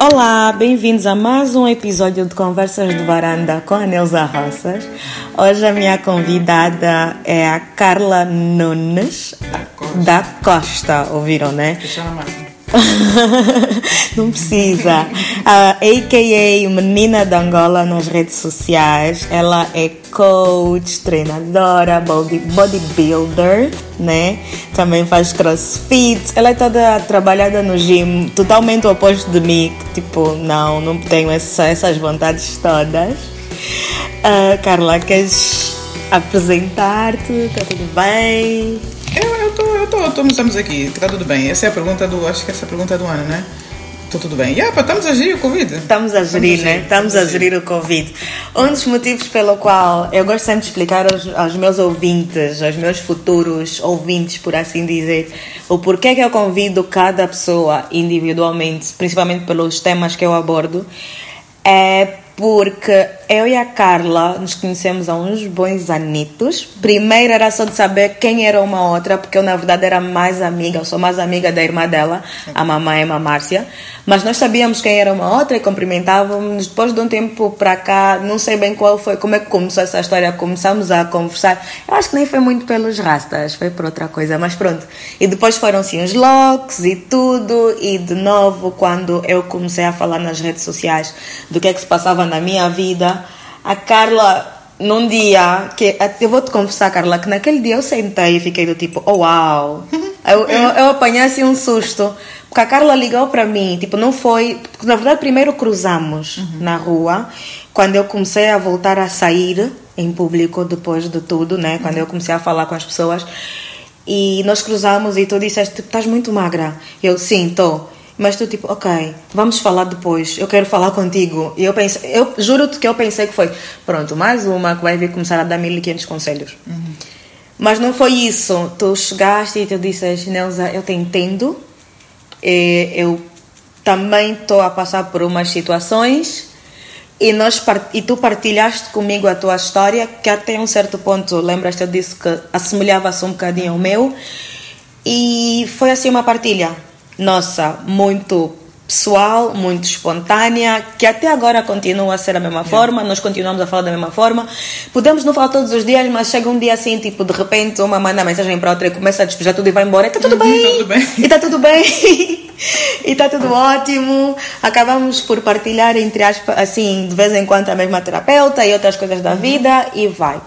Olá, bem-vindos a mais um episódio de Conversas de Varanda com a Neuza Roças. Hoje a minha convidada é a Carla Nunes da Costa, ouviram, né? Não precisa. A AKA Menina de Angola nas redes sociais. Ela é coach, treinadora, body, bodybuilder, né? Também faz crossfit. Ela é toda trabalhada no gym, totalmente o oposto de mim. Tipo, não, não tenho essa, essas vontades todas. Uh, Carla, queres apresentar-te? Está tudo bem? Eu, eu tô, eu tô, tô, estamos aqui, tá tudo bem. Essa é a pergunta do, acho que essa é a pergunta do ano, né? Tô tudo bem. Yeah, pá, estamos a gerir o Covid. Estamos a gerir, estamos né? Estamos a gerir o Covid. Um dos motivos pelo qual eu gosto sempre de explicar aos, aos, meus ouvintes, aos meus futuros ouvintes, por assim dizer, o porquê que eu convido cada pessoa individualmente, principalmente pelos temas que eu abordo, é porque eu e a Carla nos conhecemos há uns bons anitos. Primeiro era só de saber quem era uma outra, porque eu na verdade era mais amiga, eu sou mais amiga da irmã dela, a mamãe a Márcia. Mas nós sabíamos quem era uma outra e cumprimentávamos. Depois de um tempo para cá, não sei bem qual foi, como é que começou essa história, começamos a conversar. Eu acho que nem foi muito pelos rastas, foi por outra coisa, mas pronto. E depois foram sim os locks e tudo. E de novo, quando eu comecei a falar nas redes sociais do que é que se passava na minha vida, a Carla num dia que eu vou te confessar, Carla, que naquele dia eu sentei e fiquei do tipo, oh uau! Eu, eu, eu apanhei assim um susto. Porque a Carla ligou para mim, tipo, não foi. Na verdade, primeiro cruzamos uhum. na rua, quando eu comecei a voltar a sair em público depois de tudo, né? Quando eu comecei a falar com as pessoas. E nós cruzamos e tu disseste, tipo, estás muito magra. Eu, sim, estou. Mas tu, tipo, ok, vamos falar depois, eu quero falar contigo. E eu pensei, eu juro-te que eu pensei que foi, pronto, mais uma que vai vir começar a dar 1500 conselhos. Uhum. Mas não foi isso. Tu chegaste e tu disseste, Neuza, eu te entendo e eu também estou a passar por umas situações e, nós, e tu partilhaste comigo a tua história, que até um certo ponto, lembras-te, eu disse que assemelhava-se um bocadinho ao meu. E foi assim uma partilha nossa, muito pessoal, muito espontânea, que até agora continua a ser a mesma forma, nós continuamos a falar da mesma forma. Podemos não falar todos os dias, mas chega um dia assim, tipo, de repente uma manda mensagem para outra e começa a despejar tudo e vai embora. Está tudo uhum, bem. Tá tudo bem. E está tudo bem. e está tudo ótimo. Acabamos por partilhar entre aspas, assim, de vez em quando a mesma terapeuta e outras coisas da vida e vai.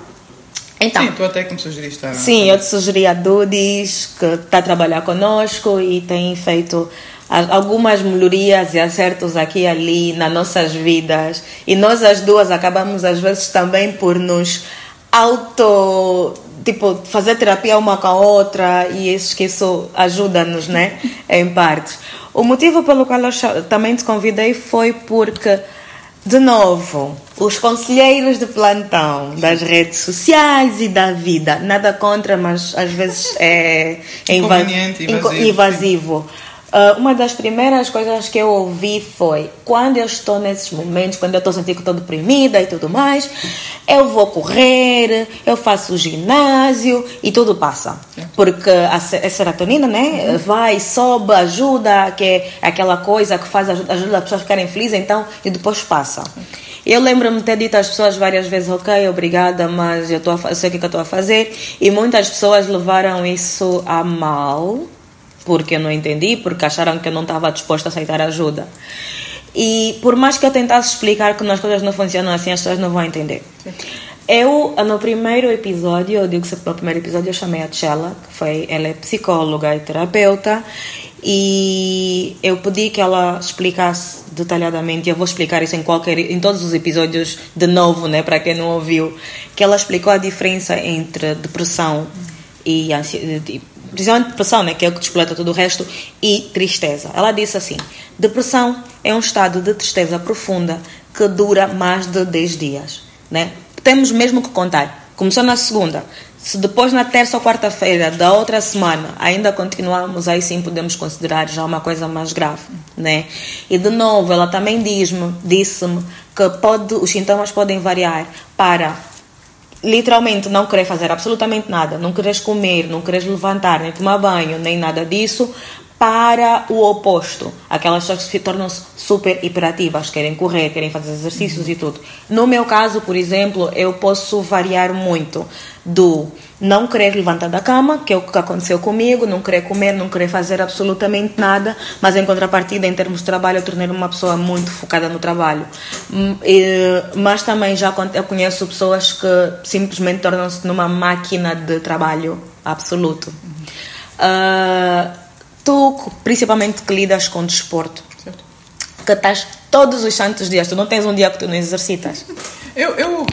Então, sim, tu até que me sugeriste. Sim, eu te sugeri a Dudis, que está a trabalhar conosco e tem feito algumas melhorias e acertos aqui e ali nas nossas vidas. E nós as duas acabamos às vezes também por nos auto tipo fazer terapia uma com a outra e isso que isso ajuda-nos, né, em parte. O motivo pelo qual eu também te convidei foi porque de novo, os conselheiros de plantão das redes sociais e da vida, nada contra, mas às vezes é, é invasivo. Uh, uma das primeiras coisas que eu ouvi foi quando eu estou nesses momentos, quando eu estou sentindo que estou deprimida e tudo mais, eu vou correr, eu faço ginásio e tudo passa. Porque a, a serotonina, né? Uhum. Vai, sobe, ajuda, que é aquela coisa que faz, ajuda, ajuda as pessoas a ficarem felizes, então, e depois passa. Eu lembro-me ter dito às pessoas várias vezes, ok, obrigada, mas eu, tô a, eu sei o que, que eu estou a fazer. E muitas pessoas levaram isso a mal porque eu não entendi, porque acharam que eu não estava disposta a aceitar ajuda. E por mais que eu tentasse explicar que as coisas não funcionam assim, as pessoas não vão entender. Eu, no primeiro episódio, eu digo que no primeiro episódio eu chamei a Tchela, que foi, ela é psicóloga e terapeuta, e eu pedi que ela explicasse detalhadamente, eu vou explicar isso em qualquer em todos os episódios de novo, né, para quem não ouviu, que ela explicou a diferença entre depressão e principalmente depressão, né, que é o que despleta todo o resto, e tristeza. Ela disse assim: depressão é um estado de tristeza profunda que dura mais de 10 dias. Né? Temos mesmo que contar. Começou na segunda. Se depois, na terça ou quarta-feira da outra semana, ainda continuamos, aí sim podemos considerar já uma coisa mais grave. Né? E de novo, ela também diz-me, disse-me que pode, os sintomas podem variar para literalmente não querer fazer absolutamente nada, não queres comer, não queres levantar, nem tomar banho, nem nada disso, para o oposto. Aquelas pessoas que se tornam super hiperativas, querem correr, querem fazer exercícios e tudo. No meu caso, por exemplo, eu posso variar muito do não querer levantar da cama, que é o que aconteceu comigo, não querer comer, não querer fazer absolutamente nada, mas em contrapartida, em termos de trabalho, eu tornei uma pessoa muito focada no trabalho. Hum, mas também já eu conheço pessoas que simplesmente tornam-se numa máquina de trabalho absoluto. Uh, tu, principalmente que lidas com desporto, certo. que estás todos os santos dias, tu não tens um dia que tu não exercitas. Eu, eu,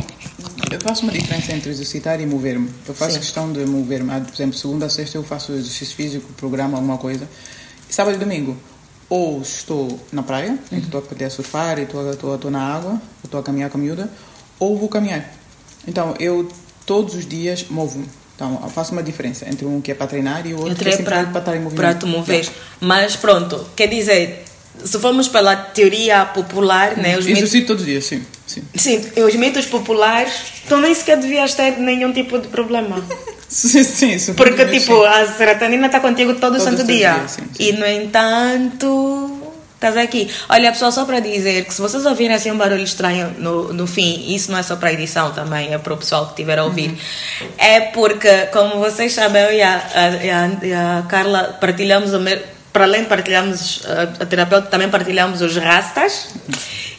eu faço uma diferença entre exercitar e mover-me. Eu faço Sim. questão de mover-me. Por exemplo, segunda a sexta eu faço exercício físico, programa alguma coisa. Sábado e domingo, ou estou na praia, uhum. em que estou a surfar e estou, estou, estou na água, estou a caminhar com a miúda, ou vou caminhar. Então, eu todos os dias movo-me. Então, faço uma diferença entre um que é para treinar e o outro que é para, para estar em movimento. Para te mover. Mas pronto, quer dizer, se formos pela teoria popular, né, os mitos... todos os dias, sim. Sim, sim os mitos populares, tu nem sequer devias ter nenhum tipo de problema. sim, sim. Porque, tipo, sim. a serotonina está contigo todo, todo santo dia. dia sim, sim. E, no entanto Estás aqui. Olha, pessoal, só para dizer que se vocês ouvirem assim um barulho estranho no, no fim, isso não é só para a edição também, é para o pessoal que estiver a ouvir. Uhum. É porque, como vocês sabem, eu e a, a, e a Carla partilhamos o mesmo para além de partilharmos a, a terapeuta, também partilhamos os rastas.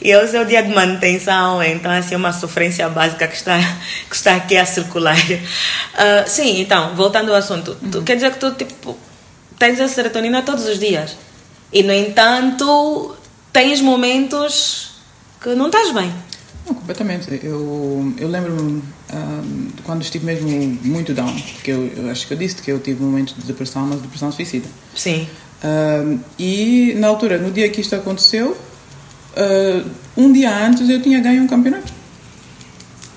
E hoje é o dia de manutenção, então assim, é uma sofrência básica que está, que está aqui a circular. Uh, sim, então, voltando ao assunto, tu, quer dizer que tu tipo, tens a serotonina todos os dias? E, no entanto, tens momentos que não estás bem. Não, completamente. Eu, eu lembro-me um, quando estive mesmo muito down, porque eu, eu, acho que eu disse que eu tive um momento de depressão, mas depressão suicida. Sim. Um, e na altura, no dia que isto aconteceu, uh, um dia antes eu tinha ganho um campeonato.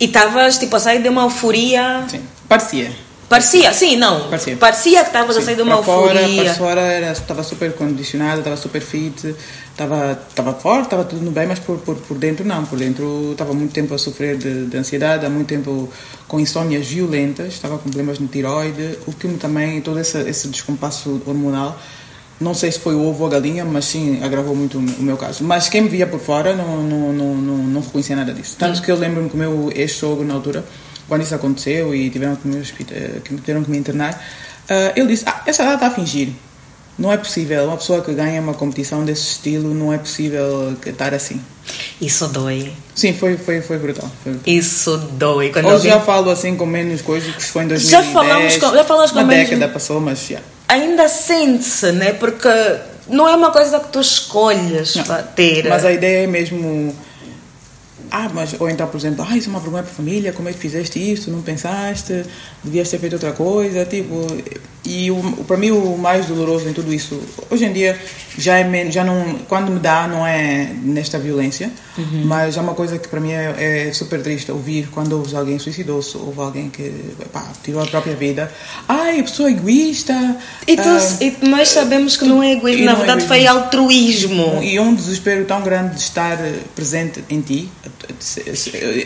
E estavas tipo a sair de uma euforia. Sim, parecia. Parecia, sim, não. Parecia, Parecia que estavas a sair de uma euforia. Fora, para fora estava super condicionada, estava super fit, estava, estava forte, estava tudo bem, mas por, por, por dentro não. Por dentro estava muito tempo a sofrer de, de ansiedade, há muito tempo com insônias violentas, estava com problemas no tiroide, o que também, todo esse, esse descompasso hormonal, não sei se foi o ovo ou a galinha, mas sim agravou muito o meu caso. Mas quem me via por fora não, não, não, não, não reconhecia nada disso. Tanto que eu lembro-me que o meu ex-sogro, na altura, quando isso aconteceu e tiveram que me, tiveram que me internar, uh, ele disse: Ah, essa data está a fingir. Não é possível. Uma pessoa que ganha uma competição desse estilo, não é possível estar assim. Isso dói. Sim, foi, foi, foi brutal. Foi brutal. Isso dói. Quando Hoje alguém... já falo assim com menos coisas, que foi em 2010. Já falamos com, já falamos com uma menos... década passou, mas já. Ainda sente-se, né? Porque não é uma coisa que tu escolhes não, ter. Mas a ideia é mesmo ah, mas, ou então, por exemplo, ah, isso é uma vergonha para a família, como é que fizeste isto, não pensaste, devias ter feito outra coisa, tipo, e o, para mim o mais doloroso em tudo isso, hoje em dia já é já não, quando me dá não é nesta violência, uhum. mas é uma coisa que para mim é, é, super triste ouvir quando ouves alguém suicidou-se, ouve alguém que pá, tirou a própria vida, ai, pessoa egoísta. E tu, ah, nós sabemos que tu, não é egoísmo, na é verdade é foi altruísmo. E um desespero tão grande de estar presente em ti,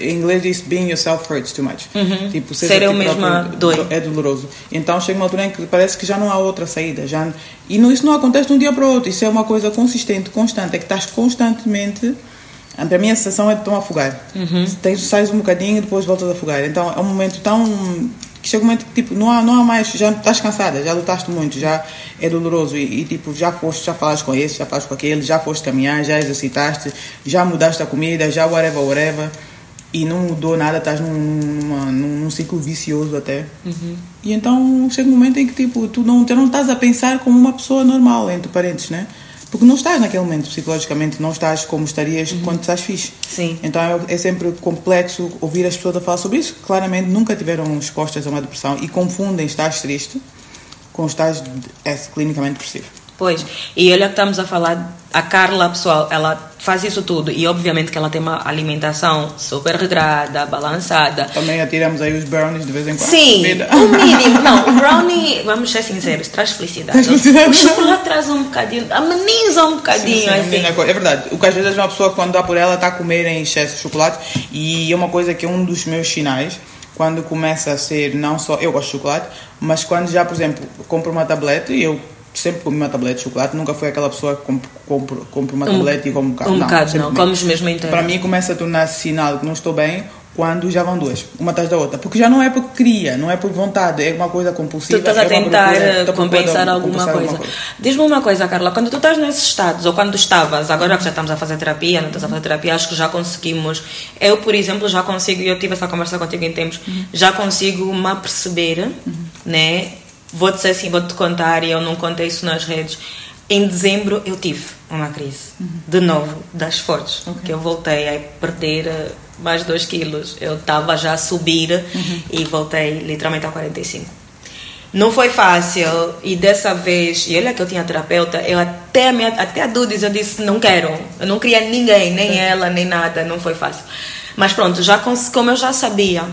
em inglês diz being yourself hurts too much. Uhum. Tipo, ser eu mesma dói. É doloroso. Então chega uma altura em que parece que já não há outra saída. Já, e não, isso não acontece de um dia para o outro. Isso é uma coisa consistente, constante. É que estás constantemente. Para mim a sensação é de tão afogar. Uhum. Tens, sais um bocadinho e depois voltas a afogar. Então é um momento tão. que chega um momento que tipo, não há, não há mais. Já estás cansada, já lutaste muito, já é doloroso. E, e tipo, já foste, já falaste com esse, já falaste com aquele, já foste caminhar, já exercitaste, já mudaste a comida, já whatever, whatever e não mudou nada, estás num, numa, num ciclo vicioso até. Uhum. E então chega um momento em que tipo, tu não, tu não estás a pensar como uma pessoa normal, entre parentes, né? Porque não estás naquele momento, psicologicamente, não estás como estarias uhum. quando estás fixe. Sim. Então é, é, sempre complexo ouvir as pessoas a falar sobre isso. Claramente nunca tiveram expostas a uma depressão e confundem estás triste com estás é, clinicamente depressivo. Pois, e olha que estamos a falar, a Carla, pessoal, ela faz isso tudo e obviamente que ela tem uma alimentação super regrada, balançada. Também atiramos aí os brownies de vez em quando. Sim, o mínimo. Não, o brownie, vamos ser sinceros, traz felicidade. o chocolate traz um bocadinho, ameniza um bocadinho. Sim, sim, assim. É verdade, o que às vezes uma pessoa quando dá por ela está a comer em excesso de chocolate e é uma coisa que é um dos meus sinais quando começa a ser não só eu gosto de chocolate, mas quando já, por exemplo, compro uma tableta e eu sempre comi uma tablete de chocolate, nunca fui aquela pessoa que compra, compra, compra uma tablete e come um bocado. Um não, bocado, não. comi. Comes mesmo inteiro. Para mim começa a tornar-se sinal que não estou bem quando já vão duas, uma atrás da outra. Porque já não é porque queria, não é por vontade, é uma coisa Tu compulsiva. estás a é tentar procura- de compensar alguma compensar coisa. Diz-me uma coisa, Carla, quando tu estás nesses estados, ou quando estavas, agora que já estamos a fazer terapia, não estás a fazer terapia, acho que já conseguimos. Eu, por exemplo, já consigo, e eu tive essa conversa contigo em tempos, já consigo me aperceber, né? Vou-te dizer assim, vou-te contar, e eu não contei isso nas redes. Em dezembro eu tive uma crise, de novo, das fortes, que eu voltei a perder eh, mais 2 quilos. Eu estava já a subir e voltei literalmente a 45. Não foi fácil e dessa vez, e olha que eu tinha terapeuta, eu até a, minha, até a Dudis eu disse não quero, eu não queria ninguém, nem ela, nem nada, não foi fácil. Mas pronto, já como eu já sabia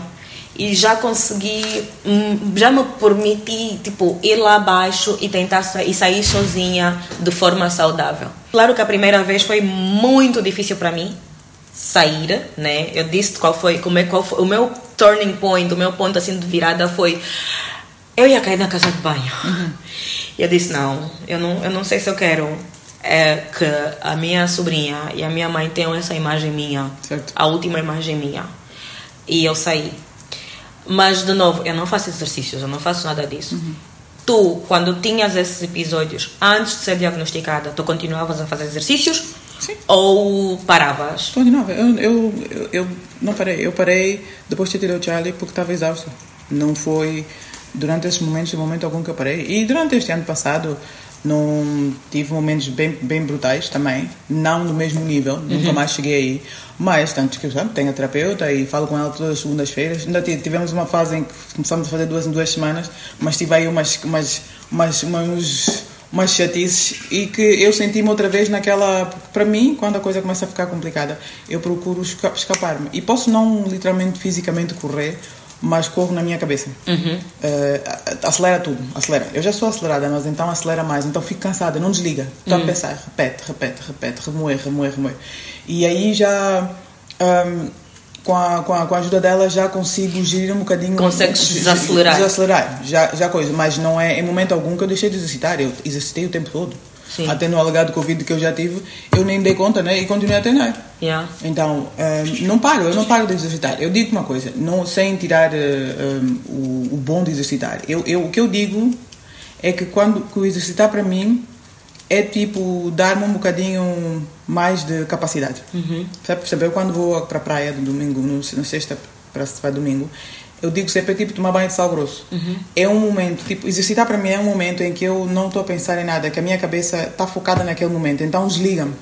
e já consegui, hum, já me permiti tipo ir lá abaixo e tentar sa e sair sozinha de forma saudável. Claro que a primeira vez foi muito difícil para mim, sair, né? Eu disse qual foi, como é qual foi o meu turning point, o meu ponto assim de virada foi eu ia cair na casa de banho. E eu disse não, eu não, eu não sei se eu quero é que a minha sobrinha e a minha mãe tenham essa imagem minha, Certo. a última imagem minha. E eu saí. Mas de novo, eu não faço exercícios, eu não faço nada disso. Tu, quando tinhas esses episódios antes de ser diagnosticada, tu continuavas a fazer exercícios? Sim. Ou paravas? Continuava. Eu, eu, eu, eu não parei. Eu parei depois de ter tido o Charlie porque estava exausto. Não foi durante esses momentos, de momento algum que eu parei. E durante este ano passado, não tive momentos bem, bem brutais também. Não no mesmo nível. Nunca mais cheguei aí. Mas, tanto que sabe, tenho a terapeuta e falo com ela todas as segundas-feiras. Ainda ti- tivemos uma fase em que começamos a fazer duas em duas semanas, mas tive aí umas, umas, umas, umas, umas chatices e que eu senti-me outra vez naquela. Para mim, quando a coisa começa a ficar complicada, eu procuro esca- escapar-me. E posso não literalmente fisicamente correr, mas corro na minha cabeça. Eh, a- acelera tudo, acelera. Eu já sou acelerada, mas então acelera mais. Então fico cansada, não desliga. Estou a pensar, repete, repete, repete, remoer, remoer, remoer. E aí já. ahm, com a, com, a, com a ajuda dela já consigo gerir um bocadinho Consegues desacelerar. desacelerar já, já coisa mas não é em momento algum que eu deixei de exercitar eu exercitei o tempo todo Sim. até no alegado Covid que eu já tive eu nem dei conta né e continuei a treinar Yeah. então, ehm, não paro, eu não paro de exercitar. Eu digo uma coisa, não, sem tirar eh, ehm, o, o bom de exercitar. Eu, eu, o que eu digo é que quando que o exercitar para mim é tipo dar-me um bocadinho mais de capacidade. Sabe, por exemplo, eu quando vou para a praia no domingo, no, na sexta para para domingo, eu digo sempre é tipo tomar banho de sal grosso. É um momento, tipo, exercitar para mim é um momento em que eu não estou a pensar em nada, que a minha cabeça está focada naquele momento, então desliga-me.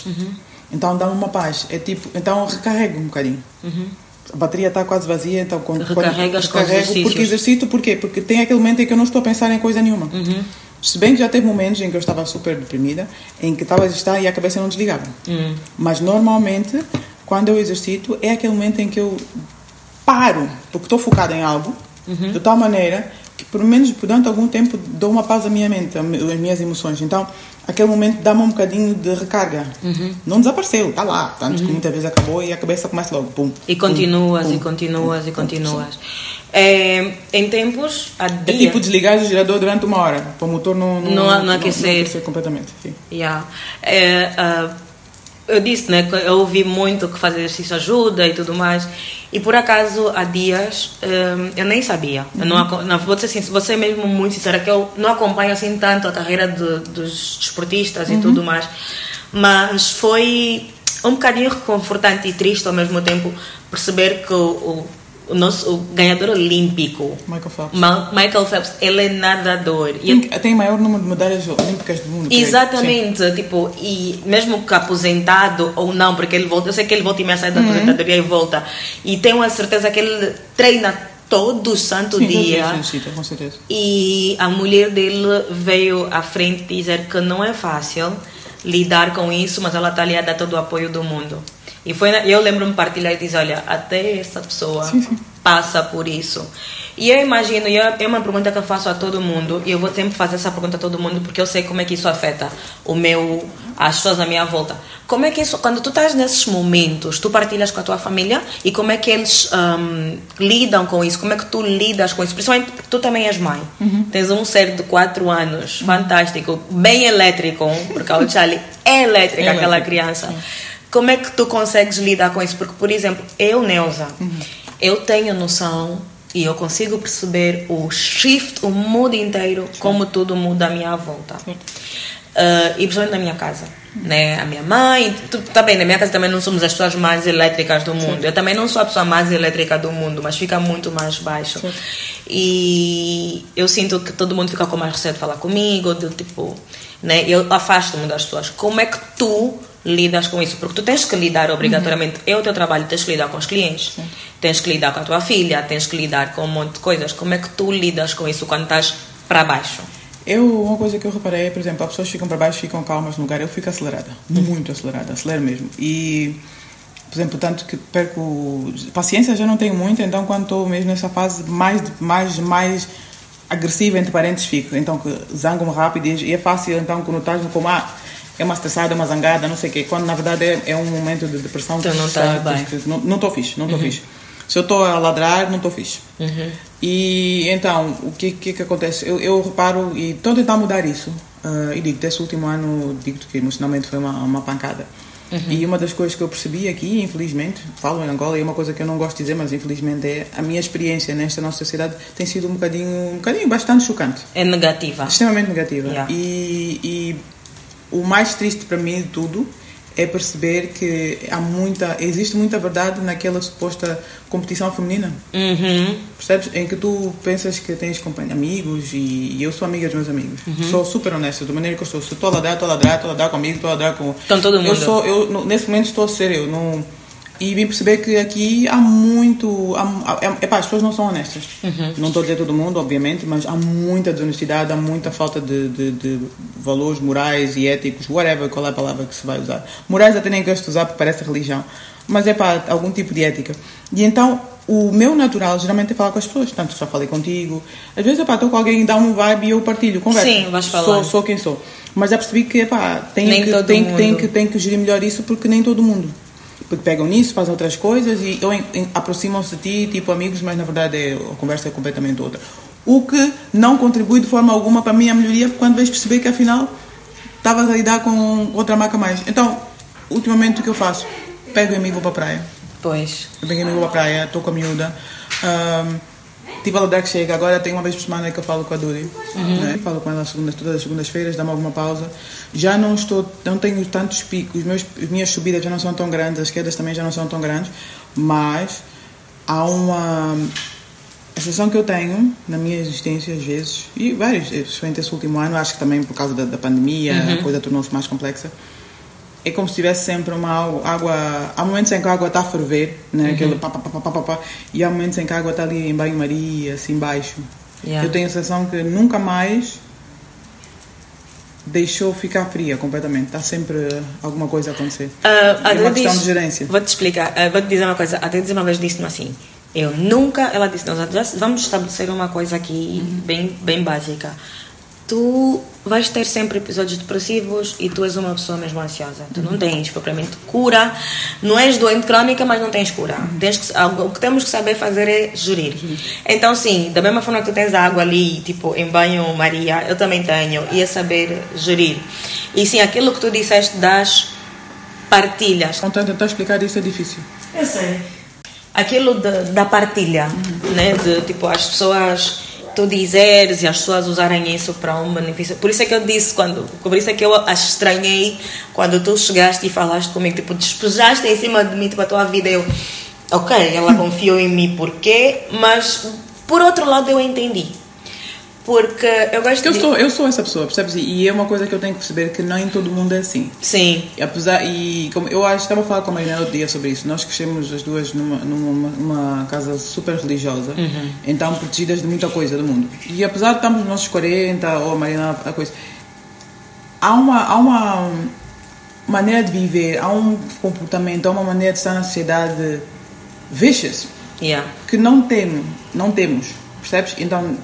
Então dá-me uma paz. É tipo, então recarrego um bocadinho. A bateria está quase vazia, então quando, quando Recarregas com recarrego, exercícios. porque exercito, porquê? Porque tem aquele momento em que eu não estou a pensar em coisa nenhuma. Uhum. Se bem que já teve momentos em que eu estava super deprimida, em que estava a exercitar e a cabeça não desligava. Hum. Mas normalmente, quando eu exercito, é aquele momento em que eu paro, porque estou focada em algo, Uhum. de tal maneira que, pelo menos durante algum tempo, dou uma pausa à minha mente, às minhas emoções. Então, aquele momento dá-me um bocadinho de recarga. Uhum. Não desapareceu, está lá. Tanto que muitas vezes acabou e a cabeça começa logo. Pum, E continuas, pum, e continuas, pum, e continuas. É, em tempos, há É dias... tipo desligar o gerador durante uma hora, para o motor não, Não- não aquecer. completamente. Sim. Yeah. É, ah, eu disse, né, que eu ouvi muito que fazer exercício ajuda e tudo mais. E por acaso, há dias, hum, eu nem sabia. Eu não, aco- não, vou, dizer assim, vou ser mesmo muito sincera, que eu não acompanho assim tanto a carreira dos desportistas e tudo mais. Mas foi um bocadinho reconfortante e triste ao mesmo tempo perceber que o, o, o nosso o ganhador olímpico, Michael Phelps. Ma- Michael Phelps, ele é nadador. E Tem, tem maior número de medalhas olímpicas do mundo. Exatamente, tipo, e mesmo que aposentado ou não, porque ele volta, eu sei que ele volta e meia sai da Uhum. aposentadoria e volta, e tenho a certeza que ele treina todo santo Sim, dia. sim, com certeza. E a mulher dele veio à frente dizer que não é fácil lidar com isso, mas ela está ali a todo o apoio do mundo. E foi, eu lembro-me partilhar e dizer, olha, até essa pessoa Sim, sim. passa por isso. E eu imagino, e é uma pergunta que eu faço a todo mundo, e eu vou sempre fazer essa pergunta a todo mundo porque eu sei como é que isso afeta o meu, as pessoas à minha volta. Como é que isso, quando tu estás nesses momentos, tu partilhas com a tua família e como é que eles um, lidam com isso? Como é que tu lidas com isso? Principalmente porque tu também és mãe. Uhum. Tens um ser de 4 anos, uhum. fantástico, bem elétrico, porque o Charlie é elétrica, é aquela criança. Sim. Como é que tu consegues lidar com isso? Porque, por exemplo, eu, Neuza, uhum. eu tenho noção e eu consigo perceber o shift, o mood inteiro, Sim. como tudo muda à minha volta. Uh, e principalmente na minha casa. Né? A minha mãe, tu, tá bem, na minha casa também não somos as pessoas mais elétricas do mundo. Sim. Eu também não sou a pessoa mais elétrica do mundo, mas fica muito mais baixo. Sim. E eu sinto que todo mundo fica com mais receio de falar comigo, de tipo, né? Eu afasto-me das pessoas. Como é que tu lidas com isso, porque tu tens que lidar obrigatoriamente, uhum. é o teu trabalho, tens que lidar com os clientes, Sim. tens que lidar com a tua filha, tens que lidar com um monte de coisas. Como é que tu lidas com isso quando estás para baixo? Eu, uma coisa que eu reparei, por exemplo, as pessoas ficam para baixo, ficam calmas no lugar, eu fico acelerada, uhum. muito acelerada, acelero mesmo. E, por exemplo, tanto que perco paciência já não tenho muito, então quando estou mesmo nessa fase mais mais mais agressiva entre parentes fico, então que zango-me rápido e é fácil então quando estás como ah é uma estressada, uma zangada, não sei o quê, quando na verdade é, é um momento de depressão. Então não está bem. não estou fixe, não estou uhum. fixe. Se eu estou a ladrar, não estou fixe. Uhum. E então, o que, que, que acontece? Eu, eu reparo e estou a tentar mudar isso. Uh, e digo, desse último ano, digo que emocionalmente foi uma, uma pancada. Uhum. E uma das coisas que eu percebi aqui, infelizmente, falo em Angola, e é uma coisa que eu não gosto de dizer, mas infelizmente é a minha experiência nesta nossa sociedade tem sido um bocadinho, um bocadinho bastante chocante. É negativa. Extremamente negativa. Yeah. E, e o mais triste para mim de tudo é perceber que há muita, existe muita verdade naquela suposta competição feminina. Uhum. Percebes? Em que tu pensas que tens amigos e, e eu sou amiga dos meus amigos. Uhum. Sou super honesta, da maneira que eu sou. Se estou a ladrar, estou a ladrar, estou a ladrar comigo, estou a ladrar com. Então todo mundo. Eu sou, eu, nesse momento estou a ser eu. Não, e vim perceber que aqui há muito. Há, é, epá, as pessoas não são honestas. Uhum. Não estou a dizer todo mundo, obviamente, mas há muita desonestidade, há muita falta de, de, de, valores morais e éticos, whatever, qual é a palavra que se vai usar. Morais até nem gosto de usar porque parece religião, mas é para algum tipo de ética. E então, o meu natural geralmente é falar com as pessoas. Tanto já falei contigo. Às vezes, estou com alguém, dá um vibe e eu partilho, converso. Sim, vais falar. Sou, sou quem sou. Mas já percebi que, epá, tem que, tem, tem, que, que gerir melhor isso porque nem todo mundo pegam nisso, fazem outras coisas e aproximam-se de ti, tipo amigos, mas na verdade é, a conversa é completamente outra. O que não contribui de forma alguma para a minha melhoria, quando vais perceber que afinal estavas a lidar com outra marca mais. Então, ultimamente o que eu faço? Pego em mim e vou para a praia. Pois. Eu pego em mim e vou para a praia, estou com a miúda. Um, Tipo, ela que chega, agora tem uma vez por semana que eu falo com a Duri, uhum. né? falo com ela segundas, todas as segundas-feiras, dá-me alguma pausa. Já não estou, não tenho tantos picos, meus, as minhas subidas já não são tão grandes, as quedas também já não são tão grandes, mas há uma. A sensação que eu tenho na minha existência, às vezes, e vários, principalmente esse último ano, acho que também por causa da, da pandemia, uhum. a coisa tornou-se mais complexa é como se tivesse sempre uma água. Há momentos em que a água está a ferver, né? Uhum. Aquele pá, pá, pá, pá, pá, e há momentos em que a água está ali em banho-maria, assim embaixo. Yeah. Eu tenho a sensação que nunca mais deixou ficar fria completamente. Está sempre alguma coisa a acontecer. Uh, é uma questão diz, de gerência. Vou-te explicar, uh, vou-te dizer uma coisa. A dizer uma vez disse-me assim. Eu nunca, ela disse, nós vamos estabelecer uma coisa aqui uhum. bem, bem básica tu vais ter sempre episódios depressivos e tu és uma pessoa mesmo ansiosa. Tu não tens propriamente cura, não és doente crônica, mas não tens cura. Tens que, o que temos que saber fazer é gerir. Então, sim, da mesma forma que tu tens a água ali, tipo, em banho-maria, eu também tenho, e é saber gerir. E sim, aquilo que tu disseste das partilhas. Então, tentar explicar isso é difícil. Eu sei. Aquilo de, da partilha, uhum. né? De, tipo, as pessoas tu dizeres e as pessoas usarem isso para um benefício. Por isso é que eu disse, quando, por isso é que eu estranhei quando tu chegaste e falaste comigo, tipo, despejaste em cima de mim, tipo, a tua vida. Eu, ok, ela confiou em mim, porquê? Mas, por outro lado, eu entendi. Porque eu gosto eu de... Sou, eu sou essa pessoa, percebes? E é uma coisa que eu tenho que perceber que nem todo mundo é assim. Sim. E apesar, e como eu acho, estava a falar com a Marina outro dia sobre isso. Nós crescemos as duas numa, numa, numa casa super religiosa, uhum. então protegidas de muita coisa do mundo. E apesar de estarmos nos nossos 40, ou a Marina, a coisa. Há uma, há uma maneira de viver, há um comportamento, há uma maneira de estar na sociedade vicious. Yeah. Que não temos, não temos percebes? Então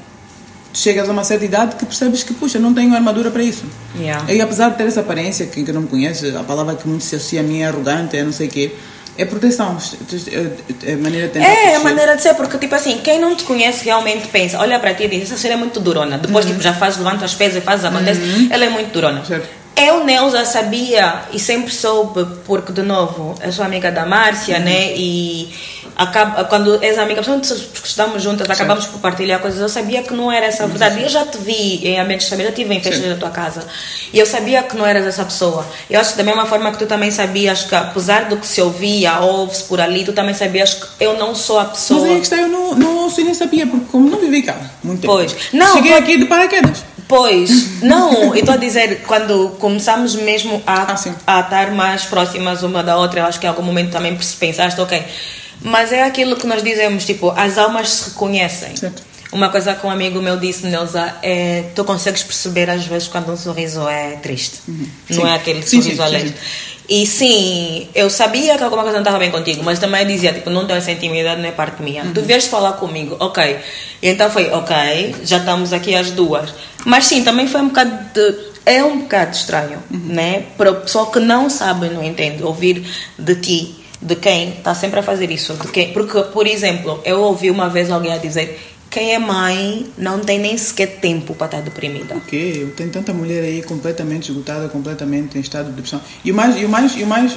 chegas a uma certa idade que percebes que, puxa, não tenho armadura para isso. Yeah. E apesar de ter essa aparência, que, que não me conhece, a palavra que muito se associa a mim é arrogante, é não sei o quê, é proteção, é maneira de É, a proteger. maneira de ser, porque tipo assim, quem não te conhece realmente pensa, olha para ti e diz, essa série é muito durona. Depois tipo, já faz, levanta as peças e faz, acontece, ela é muito durona. Certo. Eu, Neuza, sabia e sempre soube, porque, de novo, eu sou amiga da Márcia, né? E acaba, quando és amiga, principalmente porque estamos juntas, acabamos por partilhar coisas. Eu sabia que não era essa a verdade. Eu já te vi em ambientes família, já estive em festas Sim. da tua casa. E eu sabia que não eras essa pessoa. Eu acho que da mesma forma que tu também sabias que, apesar do que se ouvia, ouve-se por ali, tu também sabias que eu não sou a pessoa. Mas aí que está, eu não, não ouço e nem sabia, porque como não vivi cá, muito tempo. Pois. Não, Cheguei aqui de paraquedas. Pois, não, eu estou a dizer, quando começamos mesmo a, Ah, sim. a estar mais próximas uma da outra, eu acho que em algum momento também pensaste, ok. Mas é aquilo que nós dizemos, tipo, as almas se reconhecem. Certo. Uma coisa que um amigo meu disse, Neuza, é tu consegues perceber às vezes quando um sorriso é triste. Não Uhum. Sim. é aquele Sim, sorriso sim, alegre. E sim, eu sabia que alguma coisa não estava bem contigo, mas também dizia, tipo, não tenho essa intimidade, não é parte minha. Uhum. Tu vieste falar comigo, ok. E então foi, ok, já estamos aqui as duas. Mas sim, também foi um bocado de, é um bocado estranho, Uhum. né? Para a pessoa que não sabe, não entende, ouvir de ti, de quem está sempre a fazer isso. De quem, porque, por exemplo, eu ouvi uma vez alguém a dizer quem é mãe não tem nem sequer tempo para estar deprimida. Porque tem tanta mulher aí completamente esgotada, completamente em estado de depressão. E o mais, e o mais, e o mais,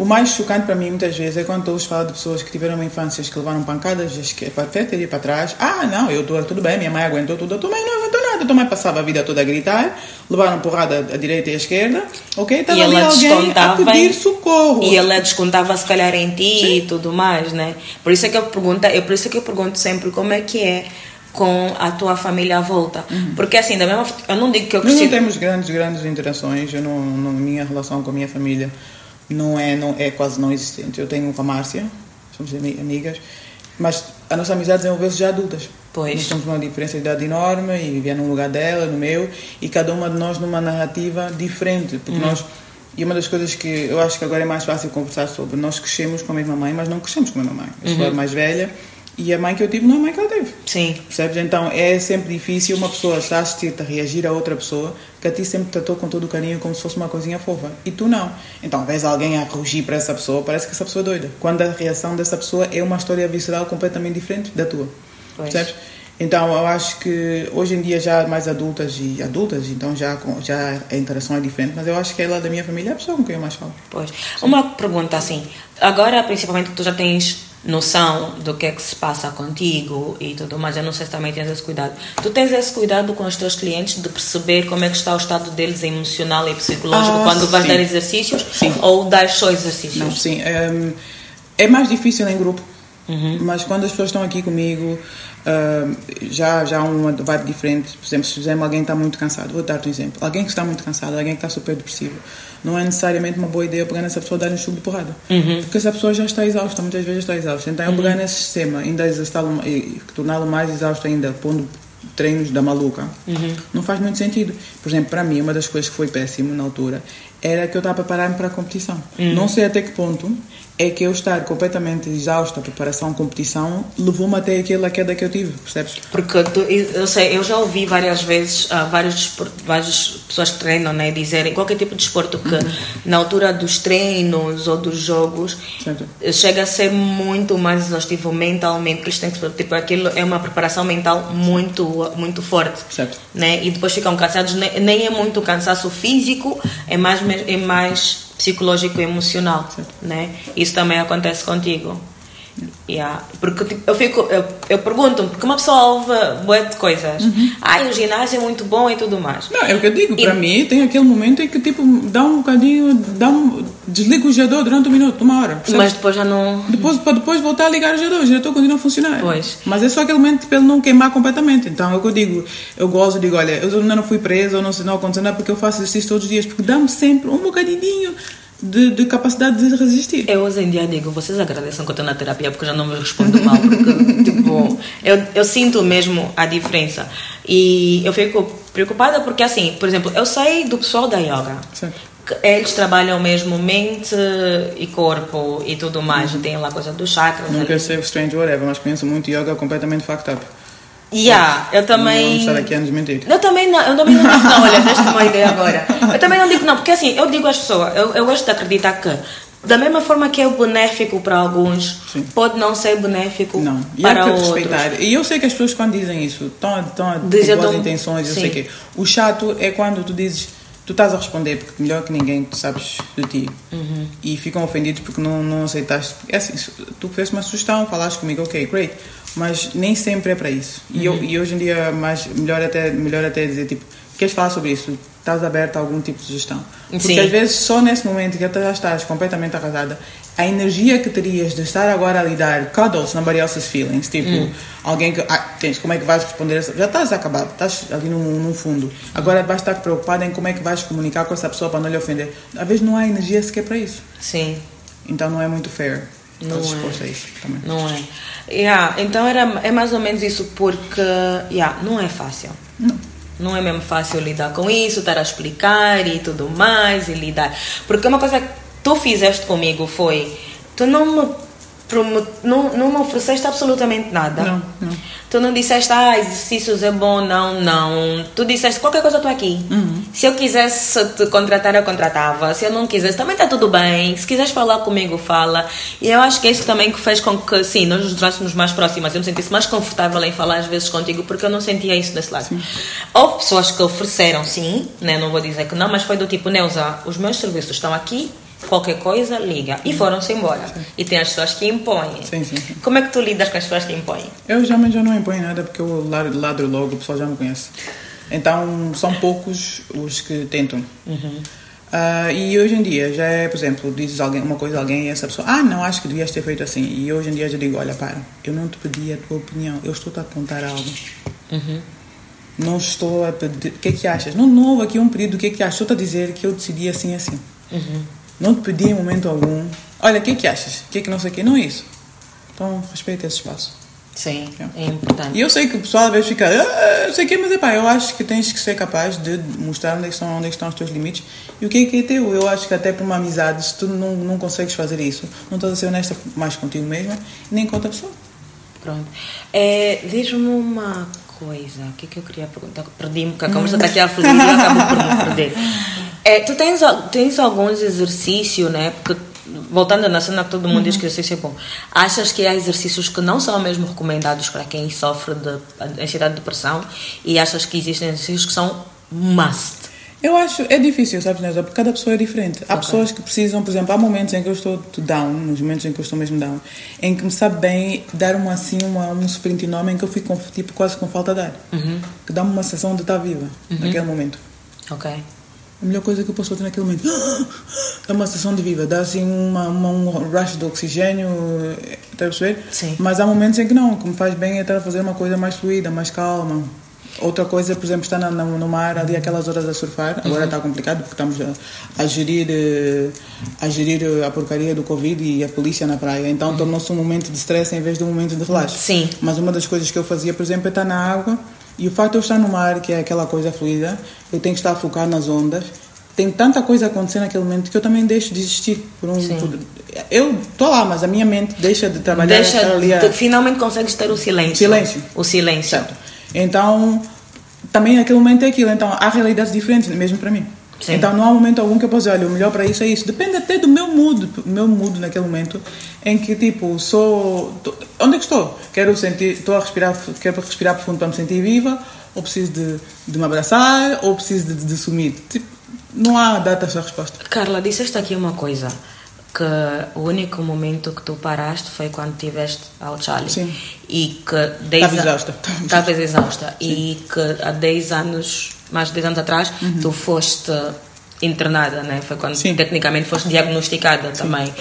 o mais chocante para mim muitas vezes é quando ouço falar de pessoas que tiveram uma infância que levaram pancadas para frente e para trás. Ah, não, eu estou tudo bem, minha mãe aguentou tudo, a tua mãe não aguentou nada, a tua mãe passava a vida toda a gritar, levaram porrada à direita e à esquerda, ok? Estava ali ela alguém a pedir socorro. E ela descontava se calhar em ti e tudo mais, né? Por isso é que eu pergunto, é por isso é que eu pergunto sempre como é que é com a tua família à volta. Porque assim, da mesma eu não digo que eu Nós cresci não temos grandes, grandes interações. Eu não, não, minha relação com a minha família não é, não é quase não existente. Eu tenho com a Márcia, somos ami- amigas, mas a nossa amizade desenvolveu-se já adultas. Pois. Nós temos uma diferença de idade enorme e vivia num lugar dela, no meu, e cada uma de nós numa narrativa diferente. Porque nós. E uma das coisas que eu acho que agora é mais fácil conversar sobre, nós crescemos com a mesma mãe, mas não crescemos com a mesma mãe. Eu sou a mais velha e a mãe que eu tive não é a mãe que ela teve. Sim. Percebes? Então é sempre difícil uma pessoa estar a assistir-te a reagir a outra pessoa que a ti sempre tratou com todo o carinho como se fosse uma coisinha fofa. E tu não. Então vês alguém a rugir para essa pessoa, parece que essa pessoa é doida. Quando a reação dessa pessoa é uma história visceral completamente diferente da tua. Pois. Percebes? Então eu acho que hoje em dia já mais adultas e adultas, então já, já a interação é diferente, mas eu acho que ela da minha família é a pessoa com quem eu mais falo. Pois. Uma pergunta assim, agora principalmente que tu já tens noção do que é que se passa contigo e tudo mais, eu não sei se também tens esse cuidado. Tu tens esse cuidado com os teus clientes de perceber como é que está o estado deles emocional e psicológico Ah, quando vais sim. dar exercícios Sim. ou dar só exercícios? Não, sim. hum, é mais difícil em grupo, mas quando as pessoas estão aqui comigo, hum, já, já uma vibe diferente. Por exemplo, se fizermos alguém está muito cansado, vou dar-te um exemplo. Alguém que está muito cansado, alguém que está super depressivo, não é necessariamente uma boa ideia pegar nessa pessoa e dar um chute de porrada. Porque essa pessoa já está exausta, muitas vezes já está exausta. Então, eu pegar nesse sistema, ainda e torná-lo mais exausto ainda, pondo treinos da maluca, não faz muito sentido. Por exemplo, para mim, uma das coisas que foi péssimo na altura era que eu estava a preparar-me para a competição. Não sei até que ponto é que eu estar completamente exausta, preparação, competição, levou-me até aquela queda que eu tive, percebes? Porque tu- eu sei, eu já ouvi várias vezes ah, vários várias pessoas que treinam, né, dizerem qualquer tipo de desporto que na altura dos treinos ou dos jogos Certo. chega a ser muito mais exaustivo mentalmente, que eles têm que tipo aquilo é uma preparação mental muito muito forte, Certo. né? E depois ficam cansados, nem, nem é muito cansaço físico, é mais é mais psicológico e emocional, né? Isso também acontece contigo. Yeah. Porque tipo, eu fico, eu, eu pergunto porque uma pessoa ouve bué de coisas. Ai, o ginásio é muito bom e tudo mais. Não, é o que eu digo, E- para mim tem aquele momento em que tipo, dá um bocadinho, dá um, desliga o gerador durante um minuto, uma hora, percebes? Mas depois já não. Depois, para depois voltar a ligar o gerador, o gerador continua a funcionar. Pois. Mas é só aquele momento para ele não queimar completamente. Então é o que eu digo. Eu gosto, digo, olha, eu ainda não fui preso, ou não sei, não aconteceu nada, porque eu faço exercício todos os dias, porque dá-me sempre um bocadinho de, de capacidade de resistir. Eu hoje em dia digo, vocês agradecem que eu estou na terapia porque já não me respondo mal. Porque, tipo, eu, eu sinto mesmo a diferença. E eu fico preocupada porque, assim, por exemplo, eu sei do pessoal da yoga. Que Eles trabalham mesmo mente e corpo e tudo mais. Tem lá coisa dos chakras. Não quero ser strange whatever, mas conheço muito yoga completamente fucked up. Yeah, eu também. Não estar aqui a nos mentir. Eu também não, eu também não digo não, olha, deste uma ideia agora. Eu também não digo não, porque assim, eu digo às pessoas, eu, eu gosto de acreditar que da mesma forma que é benéfico para alguns, Sim. pode não ser benéfico Não, e para outros. respeitar. E eu sei que as pessoas quando dizem isso estão, estão com Dizem boas de um- intenções, eu Sim. sei que O chato é quando tu dizes, tu estás a responder, porque melhor que ninguém tu sabes de ti. Uhum. E ficam ofendidos porque não, não aceitaste. É assim, tu fizeste uma sugestão, falaste comigo, ok, great. Mas nem sempre é para isso. E, Uhum. eu, e hoje em dia, mais, melhor, até, melhor até dizer, tipo, queres falar sobre isso? Estás aberta a algum tipo de sugestão? Porque Sim. às vezes, só nesse momento que já estás completamente arrasada, a energia que terias de estar agora a lidar cuddles, nobody else's feelings, tipo, Hum. alguém que, ah, tens, como é que vais responder? essa- Já estás acabado, estás ali no fundo. Agora vais estar preocupada em como é que vais comunicar com essa pessoa para não lhe ofender. Às vezes não há energia sequer para isso. Sim, Então não é muito fair. Não Estás é. disposto a isso também. não é? Yeah, então era, é mais ou menos isso, porque yeah, não é fácil. Não. Não é mesmo fácil lidar com isso, estar a explicar e tudo mais, e lidar. Porque uma coisa que tu fizeste comigo foi, tu não me, não, não me ofereceste absolutamente nada. Não, não. Tu não disseste, ah, exercícios é bom, não, não. Tu disseste, qualquer coisa eu estou aqui. Uhum. Se eu quisesse te contratar, eu contratava. Se eu não quisesse, também está tudo bem. Se quiseres falar comigo, fala. E eu acho que é isso também que fez com que, sim, nós nos tornássemos mais próximas. Eu me sentisse mais confortável em falar às vezes contigo, porque eu não sentia isso desse lado. Houve pessoas que ofereceram, sim, né? não vou dizer que não, mas foi do tipo, Neuza, os meus serviços estão aqui, qualquer coisa, liga. E foram-se embora. E tem as pessoas que impõem. Sim, sim, sim. Como é que tu lidas com as pessoas que impõem? Eu geralmente já não imponho nada porque eu ladro, logo, o pessoal já me conhece. Então são poucos os que tentam. Ah, e hoje em dia já é, por exemplo, dizes alguém, uma coisa a alguém e essa pessoa, ah, não, acho que devias ter feito assim. E hoje em dia já digo, olha, para, eu não te pedi a tua opinião, eu estou-te a contar algo. Não estou a pedir, o que é que achas? Não, não houve aqui um pedido, o que é que achas? Estou-te a dizer que eu decidi assim, assim. Não te pedi em momento algum, olha, o que é que achas? O que é que não sei o quê? Não é isso. Então, respeita esse espaço. Sim, Yeah. é importante. E eu sei que o pessoal às vezes fica, ah, não sei o quê, mas epá, eu acho que tens que ser capaz de mostrar onde é que estão, onde é que estão os teus limites e o que é que é teu. Eu acho que até para uma amizade, se tu não, não consegues fazer isso, não estás a ser honesta mais contigo mesma nem com outra pessoa. Pronto. É, Diz-me uma coisa. O que é que eu queria perguntar? Perdi-me, porque a conversa está aqui a fluir e acabo por me perder. É, tu tens, tens alguns exercícios, né? Porque, voltando na cena todo mundo diz que exercício é bom. Achas que há exercícios que não são mesmo recomendados para quem sofre de ansiedade e depressão? E achas que existem exercícios que são must? Eu acho, é difícil, sabes, Nessa? Porque cada pessoa é diferente. Há pessoas que precisam, por exemplo, há momentos em que eu estou down, nos momentos em que eu estou mesmo down, em que me sabe bem dar uma, assim, uma, um sprint enorme em que eu fico tipo, quase com falta de ar. Que dá-me uma sensação de estar viva naquele momento. Ok. A melhor coisa que eu posso fazer naquele momento é uma sensação de viva, dá assim uma, uma- um rush de oxigênio, está a perceber? Sim. Mas há momentos em que não, o que me faz bem é estar a fazer uma coisa mais fluida, mais calma. Outra coisa, por exemplo, estar na, na- no mar ali aquelas horas a surfar, agora está complicado porque estamos a, a gerir eh, a gerir eh, a porcaria do Covid e a polícia na praia, então tornou-se um momento de stress em vez de um momento de relaxo. Sim. Mas uma das coisas que eu fazia, por exemplo, é estar na água e o facto de eu estar no mar, que é aquela coisa fluida, eu tenho que estar a focar nas ondas. Tem tanta coisa a acontecer naquele momento que eu também deixo de existir. Por um, por- eu estou lá, mas a minha mente deixa de trabalhar Deixa ali a, finalmente consegues ter o silêncio. Silêncio. O silêncio. Certo. Então, também naquele momento é aquilo. Então, há realidades diferentes, mesmo para mim. Sim. Então, não há momento algum que eu possa dizer, olha, o melhor para isso é isso. Depende até do meu mood, meu mood naquele momento, em que, tipo, sou... tô- onde é que estou? Quero sentir... Estou a respirar, quero respirar profundo para me sentir viva, ou preciso de, de me abraçar, ou preciso de, de sumir. Tipo, não há data essa resposta. Carla, disseste aqui uma coisa. Que o único momento que tu paraste foi quando estiveste ao Charlie. Sim. E que 10 Estava exausta. Estavas exausta. E que há 10 anos, mais de 10 anos atrás, tu foste internada, né? Foi quando Uhum. Sim. tecnicamente foste diagnosticada também.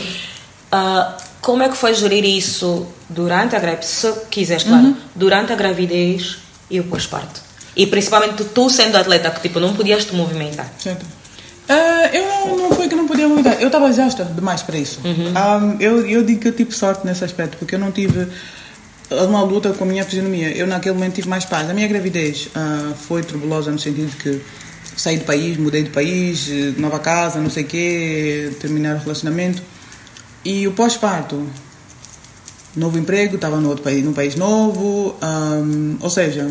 Ah, como é que foi gerir isso durante a gravidez? Se quiseres, claro, Uhum. durante a gravidez e o pós-parto. E principalmente tu sendo atleta, que tipo, não podias te movimentar. Certo. Ah, eu não, não foi que não podia mudar. Eu estava exausta demais para isso. Ah, eu, eu digo que eu tive sorte nesse aspecto, porque eu não tive uma luta com a minha fisionomia. Eu naquele momento tive mais paz. A minha gravidez ah, foi turbulosa no sentido que saí do país, mudei de país, eh, nova casa, não sei o quê, terminar o relacionamento. E o pós-parto novo emprego, estava no outro país, num país novo, um, ou seja,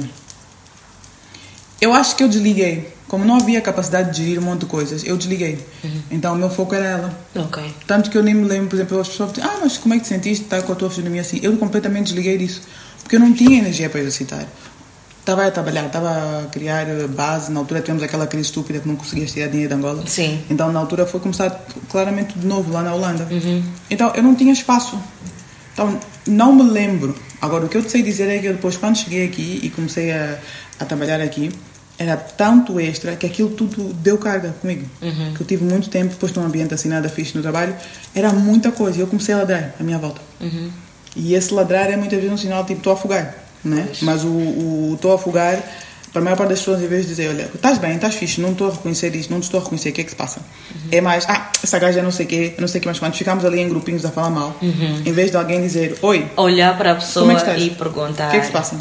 eu acho que eu desliguei. Como não havia capacidade de gerir um monte de coisas, eu desliguei. Uhum. Então o meu foco era ela. Ok. Tanto que eu nem me lembro, por exemplo, as pessoas dizem, ah, mas como é que te sentiste estar com a tua fisionomia assim? Eu completamente desliguei disso. Porque eu não tinha energia para exercitar. Estava a trabalhar, estava a criar base. Na altura tivemos aquela crise estúpida que não conseguias tirar dinheiro de Angola. Sim. Então na altura foi começar claramente de novo lá na Holanda. Então eu não tinha espaço. Então não me lembro. Agora o que eu te sei dizer é que eu depois, quando cheguei aqui e comecei a, a trabalhar aqui, era tanto extra que aquilo tudo deu carga comigo. Que eu tive muito tempo, depois de um ambiente assim nada fixe no trabalho, era muita coisa. E eu comecei a ladrar à minha volta. E esse ladrar é muitas vezes um sinal tipo, estou a afogar. Né? Mas o estou a afogar, para a maior parte das pessoas, em vez de dizer, olha, estás bem, estás fixe, não estou a reconhecer isto, não estou a reconhecer, o que é que se passa? É mais, ah, essa gaja é não sei o quê, não sei o quê, mas quando ficamos ali em grupinhos a falar mal, em vez de alguém dizer, oi, Olhar para a como pessoa é que e perguntar. O que é que se passa?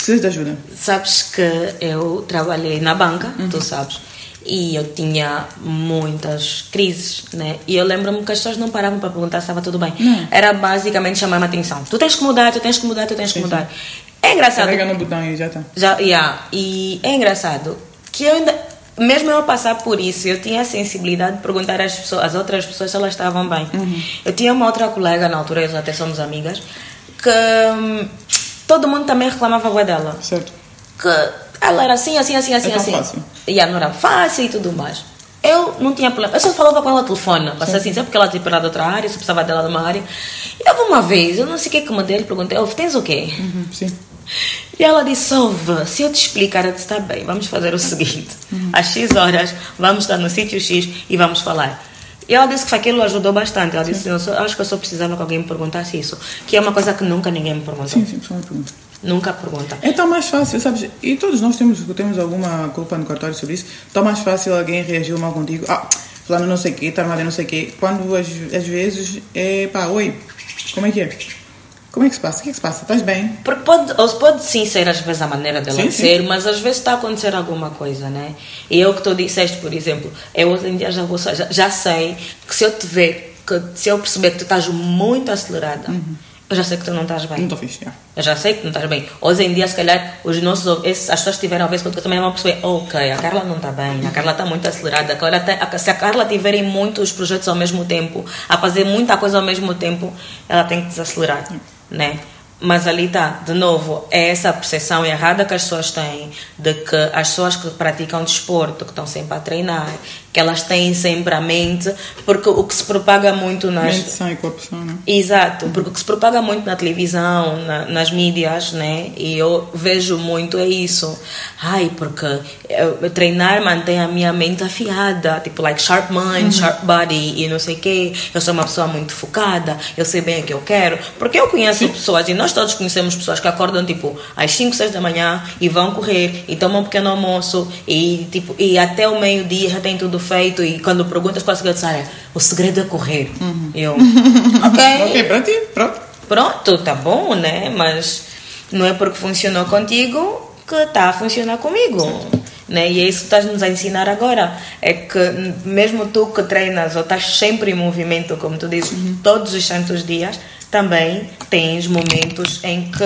Precisas de ajuda? Sabes que eu trabalhei na banca, tu sabes, e eu tinha muitas crises, né? E eu lembro-me que as pessoas não paravam para perguntar se estava tudo bem. Não. Era basicamente chamar-me a atenção. Tu tens que mudar, tu tens que mudar, tu tens que mudar. É engraçado. Carrega no botão e já está. Já, yeah. E é engraçado que eu ainda, mesmo eu passar por isso, eu tinha a sensibilidade de perguntar às, pessoas, às outras pessoas se elas estavam bem. Eu tinha uma outra colega, na altura, eles até somos amigas, que hum, todo mundo também reclamava bué dela. Certo? Que ela era assim, assim, assim, assim, É assim. fácil. E não era fácil e tudo mais. Eu não tinha problema. Eu só falava com ela ao telefone, para ser assim, sempre porque ela era de outra área, se precisava dela de uma área. E houve uma vez, eu não sei o que é que mandei, ele perguntei, "Ouve, tens o quê? Uhum, sim. E ela disse: Ouve, se eu te explicar, eu disse: Está bem, vamos fazer o seguinte: às X horas, vamos estar no sítio X e vamos falar. E ela disse que aquilo ajudou bastante. Ela disse: eu Acho que eu só precisava que alguém me perguntasse isso. Que é uma coisa que nunca ninguém me perguntou. Sim, sim, só uma pergunta. Nunca pergunta. É tão mais fácil, sabes? E todos nós temos, temos alguma culpa no cartório sobre isso. Tão mais fácil alguém reagir mal contigo. Ah, fulano não sei o quê, está armado não sei o quê. Quando às, às vezes é pá, oi, como é que é? Como é que se passa? O que é que se passa? Estás bem? Porque pode, pode sim ser às vezes a maneira dela Sim, sim. ser, mas às vezes está a acontecer alguma coisa, né? E eu que tu disseste, por exemplo, eu hoje em dia já, vou, já, já sei que se eu te ver, que se eu perceber que tu estás muito acelerada, eu já sei que tu não estás bem. Não estou fixe, já. Eu já sei que não estás bem. Hoje em dia, se calhar, os nossos, esses, as pessoas que tiveram a vez contigo também vão perceber: ok, a Carla não está bem, a Carla está muito acelerada. A Carla tem- a- se a Carla tiver muitos projetos ao mesmo tempo, a fazer muita coisa ao mesmo tempo, ela tem que desacelerar, né? Mas ali está, de novo, é essa percepção errada que as pessoas têm de que as pessoas que praticam desporto, que estão sempre a treinar, que elas têm sempre a mente, porque o que se propaga muito nas, Mente sã e corpo sã, né? Exato, porque o que se propaga muito na televisão, na- nas mídias, né? E eu vejo muito é isso. Ai, porque eu- treinar mantém a minha mente afiada, tipo, like sharp mind, sharp body e não sei o quê. Eu sou uma pessoa muito focada, eu sei bem o que eu quero. Porque eu conheço pessoas, e nós todos conhecemos pessoas que acordam, tipo, às 5, 6 da manhã e vão correr e tomam um pequeno almoço e, tipo, e até o meio-dia já tem tudo feito. E quando perguntas qual é o segredo, Sara, o segredo é correr. Eu, ok. Ok, para ti, pronto. Pronto, tá bom, né? Mas não é porque funcionou contigo que está a funcionar comigo. Né? E é isso que estás nos a ensinar agora. É que mesmo tu que treinas ou estás sempre em movimento, como tu dizes, todos os santos dias, também tens momentos em que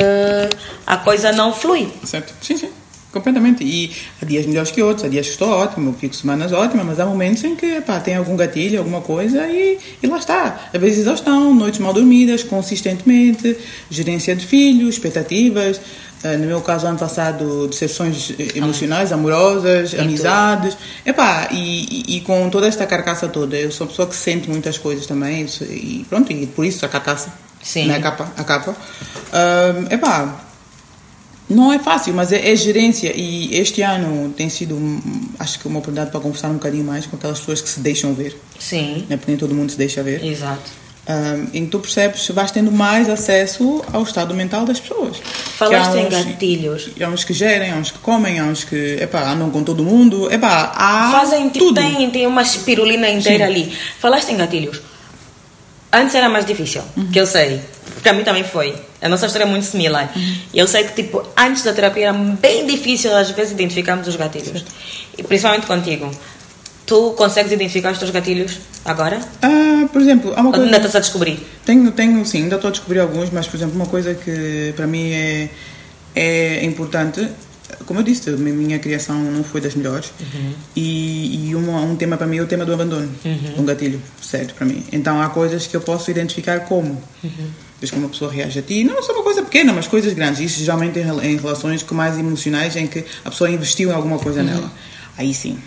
a coisa não flui. Certo? Sim, sim. Completamente. E há dias melhores que outros, há dias que estou ótimo, fico semanas ótimas, mas há momentos em que pá, tem algum gatilho, alguma coisa e, e lá está. Às vezes exaustão, noites mal dormidas, consistentemente, gerência de filhos, expectativas. eh, No meu caso, ano passado, decepções emocionais, amorosas, amizades. Epá, e, e, e com toda esta carcaça toda, eu sou uma pessoa que sente muitas coisas também, e pronto, e por isso a carcaça, Sim. né, a capa. A capa. Ah, epá, não é fácil, mas é, é gerência e este ano tem sido, hum, acho que uma oportunidade para conversar um bocadinho mais com aquelas pessoas que se deixam ver, Sim, né? porque nem todo mundo se deixa ver. exato. Um, em que tu percebes, vais tendo mais acesso ao estado mental das pessoas. Falaste há em uns- gatilhos. Há uns que gerem, há uns que comem, há uns que epá, andam com todo mundo. Epá, há Fazem, tipo, tudo. tem, tem uma espirulina inteira Sim. ali. Falaste em gatilhos. Antes era mais difícil, Uhum. que eu sei. Para mim também foi. A nossa história é muito similar. Uhum. E eu sei que, tipo, antes da terapia era bem difícil, às vezes, identificarmos os gatilhos. E principalmente contigo. Tu consegues identificar os teus gatilhos agora? Ah, por exemplo, há uma Ou coisa... ainda estás a descobrir? Tenho, tenho, sim, ainda estou a descobrir alguns, mas, por exemplo, uma coisa que para mim é, é importante, como eu disse, a minha criação não foi das melhores, e, e uma- um tema para mim é o tema do abandono, um gatilho, certo, para mim. Então há coisas que eu posso identificar como. Vês como uma pessoa reage a ti, não só uma coisa pequena, mas coisas grandes. Isso geralmente em, rela- em relações que mais emocionais, em que a pessoa investiu em alguma coisa nela. Aí sim.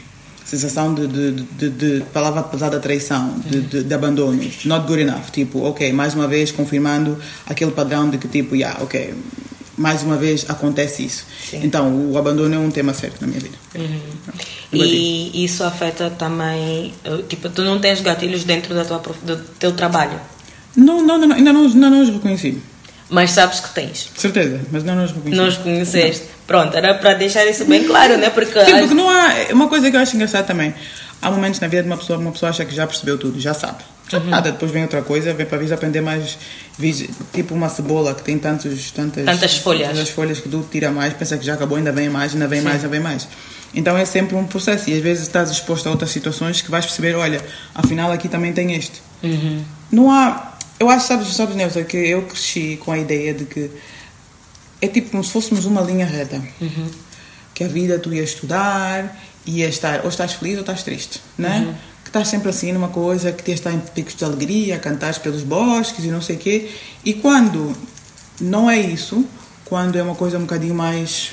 Sensação de, de, de, de, palavra pesada traição, de, de, de abandono, not good enough. Tipo, ok, mais uma vez confirmando aquele padrão de que, tipo, yeah, ok, mais uma vez acontece isso. Sim. Então, o abandono é um tema sério na minha vida. E isso afeta também, tipo, tu não tens gatilhos dentro da tua, do teu trabalho, Não, não, não, ainda não, ainda não os reconheci. mas sabes que tens. Certeza, mas não os reconheci. Não os conheceste. Pronto, era para deixar isso bem claro, né? Porque, Sim, as- porque não há. é Uma coisa que eu acho engraçada também. Há momentos na vida de uma pessoa, uma pessoa acha que já percebeu tudo, já sabe. Uhum. nada, depois vem outra coisa, vem para vir aprender mais. vis- Tipo uma cebola que tem tantos, tantas, Tantas folhas. tantas folhas que tu tira mais, pensa que já acabou, ainda vem mais, ainda vem mais, ainda vem mais. Então é sempre um processo e às vezes estás exposto a outras situações que vais perceber: olha, afinal aqui também tem este. Uhum. Não há. Eu acho, sabes, sabes, Neuza, que eu cresci com a ideia de que é tipo como se fôssemos uma linha reta. Que a vida tu ias estudar, ias estar, ou estás feliz ou estás triste, né? Que estás sempre assim numa coisa, que de estar em picos de alegria, cantares pelos bosques e não sei o quê. E quando não é isso, quando é uma coisa um bocadinho mais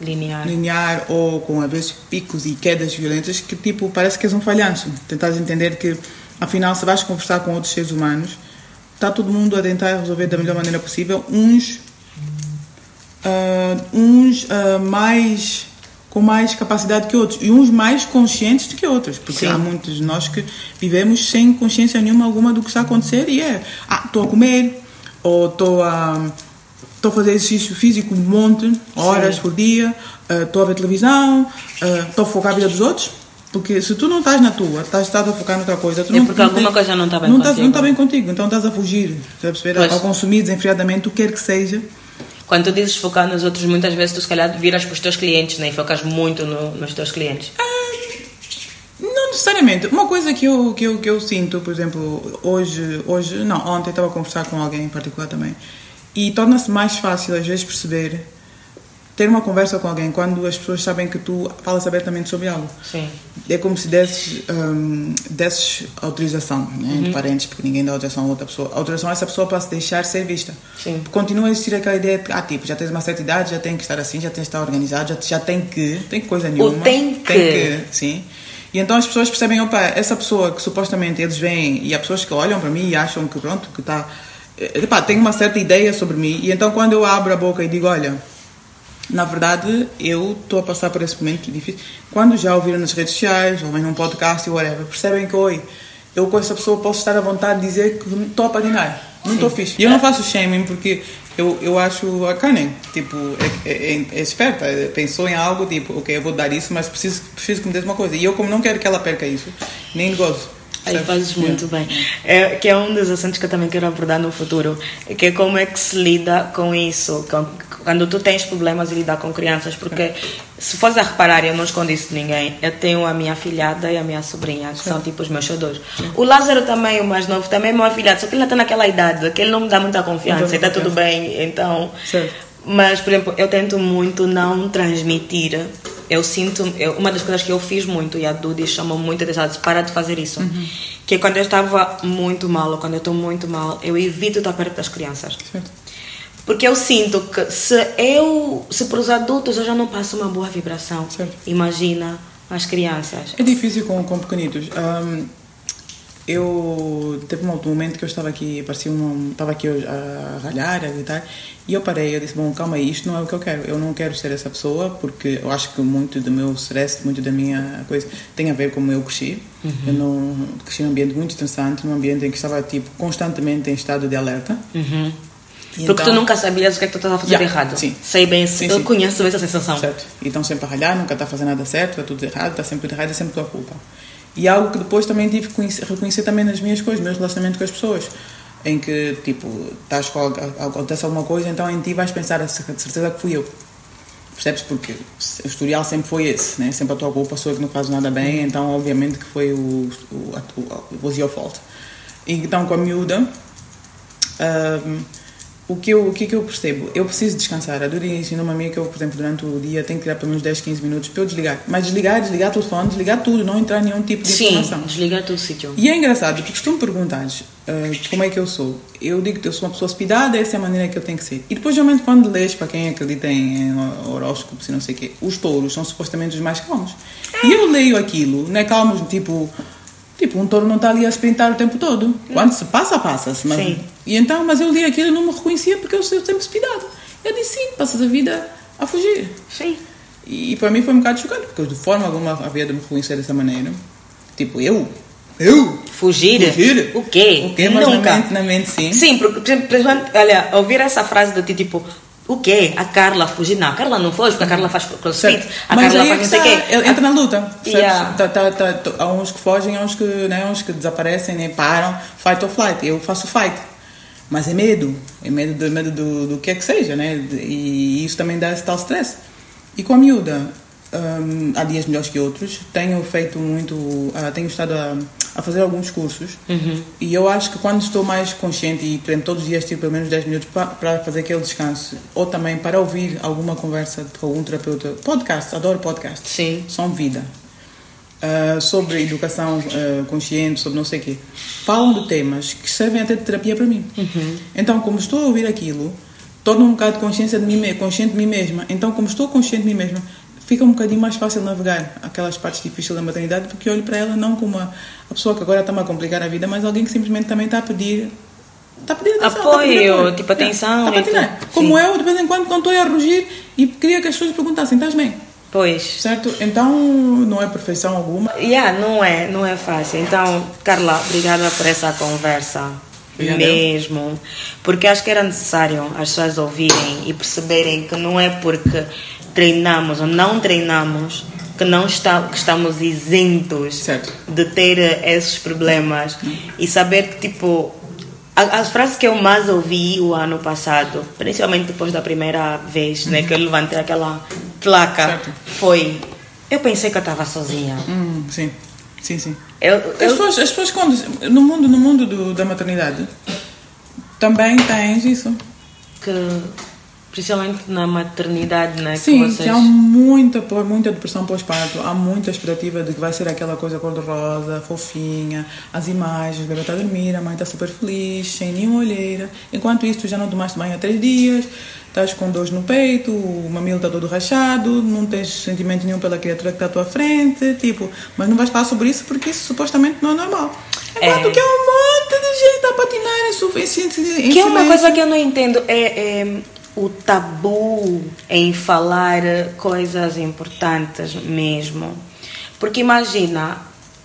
linear. linear ou com às vezes picos e quedas violentas que tipo parece que és um falhanço tentares entender que afinal se vais conversar com outros seres humanos está todo mundo a tentar resolver da melhor maneira possível uns ah, uns ah, mais com mais capacidade que outros e uns mais conscientes do que outros porque Sim. há muitos de nós que vivemos sem consciência nenhuma alguma do que está a acontecer e é ah estou a comer ou estou a Estou a fazer exercício físico um monte, horas por dia, estou a ver televisão, estou a focar a vida dos outros. Porque se tu não estás na tua, estás, estás a focar noutra coisa, tu É não, porque não alguma tens- coisa não está bem não estás- contigo. Não está bem contigo, então estás a fugir, estás a perceber? Pois. Ao consumir desenfreadamente o que quer que seja. Quando tu dizes focar nos outros, muitas vezes tu se calhar viras para os teus clientes, né? E focas muito no- nos teus clientes. Não necessariamente. Uma coisa que eu, que eu, que eu sinto, por exemplo, hoje, hoje, não, ontem estava a conversar com alguém em particular também, e torna-se mais fácil às vezes perceber, ter uma conversa com alguém quando as pessoas sabem que tu falas abertamente sobre algo. Sim. É como se desses, hum, desses autorização, né, Uhum. de parentes, porque ninguém dá autorização a outra pessoa. Autorização a essa pessoa para se deixar ser vista. Sim. Continua a existir aquela ideia de, ah, tipo, já tens uma certa idade, já tem que estar assim, já tem que estar organizado, já, já tem que, tem que coisa nenhuma. tem que. sim. E então as pessoas percebem, opa, essa pessoa que supostamente eles veem, e há pessoas que olham para mim e acham que, pronto, que está, epá, tem uma certa ideia sobre mim, e então quando eu abro a boca e digo, olha, na verdade, eu estou a passar por esse momento difícil. Quando já ouviram nas redes sociais, ou vem num podcast, ou whatever, percebem que, oi, eu com essa pessoa posso estar à vontade de dizer que estou a patinar. Não estou fixe. E eu não faço shaming porque eu, eu acho a Kanen, tipo, é, é, é esperta. é, Pensou em algo, tipo, ok, eu vou dar isso, mas preciso, preciso que me dê uma coisa. E eu, como não quero que ela perca isso, nem gozo. Aí fazes muito bem. É, que é um dos assuntos que eu também quero abordar no futuro. Que é como é que se lida com isso. Quando tu tens problemas de lidar com crianças. Porque, se fores a reparar, eu não escondo isso de ninguém. Eu tenho a minha afilhada e a minha sobrinha, que são tipo os meus xodós. O Lázaro também, o mais novo, também é meu afilhado. Só que ele está naquela idade que ele não me dá muita confiança. Está tudo bem. Então... Certo. Mas, por exemplo, eu tento muito não transmitir. Eu sinto. eu- uma das coisas que eu fiz muito, e a Dudy chamou muito atenção, disse: para de fazer isso. Que é quando eu estava muito mal, ou quando eu estou muito mal, eu evito estar perto das crianças. Certo. Porque eu sinto que se eu. Se para os adultos eu já não passo uma boa vibração, Certo. imagina as crianças. É difícil com, com pequenitos. Ahm, eu teve um momento que eu estava aqui, parecia um, estava aqui a ralhar, a gritar, e eu parei, eu disse, bom, calma aí, isto não é o que eu quero. Eu não quero ser essa pessoa, porque eu acho que muito do meu stress, muito da minha coisa, tem a ver com como eu cresci. Eu não cresci num ambiente muito estressante, num ambiente em que estava, tipo, constantemente em estado de alerta. Uhum. Porque tu então- nunca sabias o que é que tu estás a fazer Yeah, errado. sim. Sei bem, Sim, eu sim. conheço essa sensação. Certo. E estão sempre a ralhar, nunca está a fazer nada certo, está tudo errado, está sempre errado, é sempre tua culpa. E algo que depois também tive que conhecer- reconhecer também nas minhas coisas, meus relacionamentos com as pessoas. Em que, tipo, estás com, acontece alguma coisa, então em ti vais pensar, "Ah, de certeza que fui eu. Percebes? Porque o historial sempre foi esse, né? Sempre a tua culpa sou eu que não faz nada bem, então obviamente que foi o, o, o was your fault. E então com a miúda, um, o que, eu, o que, que eu percebo? Eu preciso descansar. A Duri ensinou-me a mim que eu, por exemplo, durante o dia tenho que tirar pelo menos 10, 15 minutos para eu desligar. Mas desligar, desligar o telefone, desligar tudo, não entrar em nenhum tipo de Sim, informação. desligar todo o sítio. E é engraçado, porque se tu me perguntares uh, como é que eu sou, eu digo que eu sou uma pessoa hospedada, essa é a maneira que eu tenho que ser. E depois, geralmente, quando lês, para quem acredita em horóscopos e não sei o quê, os touros são supostamente os mais calmos. E eu leio aquilo, não é calmos, tipo... Tipo, um touro não está ali a sprintar o tempo todo. Quando se passa, passa-se. Mas... Sim. E então, mas eu li aquilo e não me reconhecia porque eu sempre speedado. Eu disse, sim, passas a vida a fugir. Sim. E para mim foi um bocado chocante, porque de forma alguma havia de me reconhecer dessa maneira. Tipo, eu? Eu? Fugir? Fugir? O quê? O quê? Mas Nunca. na mente, na mente sim. Sim, porque, por exemplo, por exemplo, olha, ouvir essa frase de ti, tipo, o quê? A Carla fugir? Não, a Carla não foge, porque a Carla faz crossfit, Certo. a Mas Carla é faz que não sei o está, quê. entra na luta. Yeah. Tá- tá- tá- tá- há uns que fogem, há uns que, né, uns que desaparecem, né, param, fight or flight. Eu faço fight. Mas é medo. É medo do, medo do, do que é que seja, né? E isso também dá esse tal stress. E com a miúda, hum, há dias melhores que outros. Tenho feito muito, ah, tenho estado a, a fazer alguns cursos. E eu acho que quando estou mais consciente e, exemplo, todos os dias tiro pelo menos 10 minutos pa- para fazer aquele descanso, ou também para ouvir alguma conversa com algum terapeuta. Podcast, adoro podcast. Sim. São vida. Ah, sobre educação ah, consciente, sobre não sei o quê. Falam de temas que servem até de terapia para mim. Então, como estou a ouvir aquilo, torno um bocado de consciência de mim, consciente de mim mesma. Então, como estou consciente de mim mesma, fica um bocadinho mais fácil navegar aquelas partes difíceis da maternidade, porque olho para ela não como uma, a pessoa que agora está-me a complicar a vida, mas alguém que simplesmente também está a pedir. Está a pedir atenção, a Apoio, apoio. tipo, atenção e tudo. Como Sim. eu, de vez em quando, quando estou a rugir e queria que as pessoas perguntassem: estás bem? Pois. Certo? Então, não é perfeição alguma. Yeah, não é, não é fácil. Então, Carla, obrigada por essa conversa. Obrigada. Mesmo. Porque acho que era necessário as pessoas ouvirem e perceberem que não é porque treinamos ou não treinamos que não está, que estamos isentos Certo. de ter eh, esses problemas e saber que tipo a- as frases que eu mais ouvi o ano passado, principalmente depois da primeira vez né, que eu levantei aquela placa, Certo. foi eu pensei que eu estava sozinha. Hum, sim, sim, sim. Eu, As eu, pessoas, as pessoas quando, no mundo, no mundo do- da maternidade, também tens isso. que principalmente na maternidade, né, Sim, vocês há muita, muita depressão pós-parto, há muita expectativa de que vai ser aquela coisa cor-de-rosa, fofinha, as imagens, o bebê está a dormir, a mãe está super feliz, sem nenhuma olheira. Enquanto isso, tu já não tomaste banho há três dias, estás com dores no peito, o mamilo está todo rachado, não tens sentimento nenhum pela criatura que está à tua frente, tipo, mas não vais falar sobre isso porque isso supostamente não é normal. Enquanto É. que há um monte de gente a patinar em, su- em, si- em Que é uma coisa que eu não entendo é, é o tabu em falar coisas importantes mesmo. Porque imagina,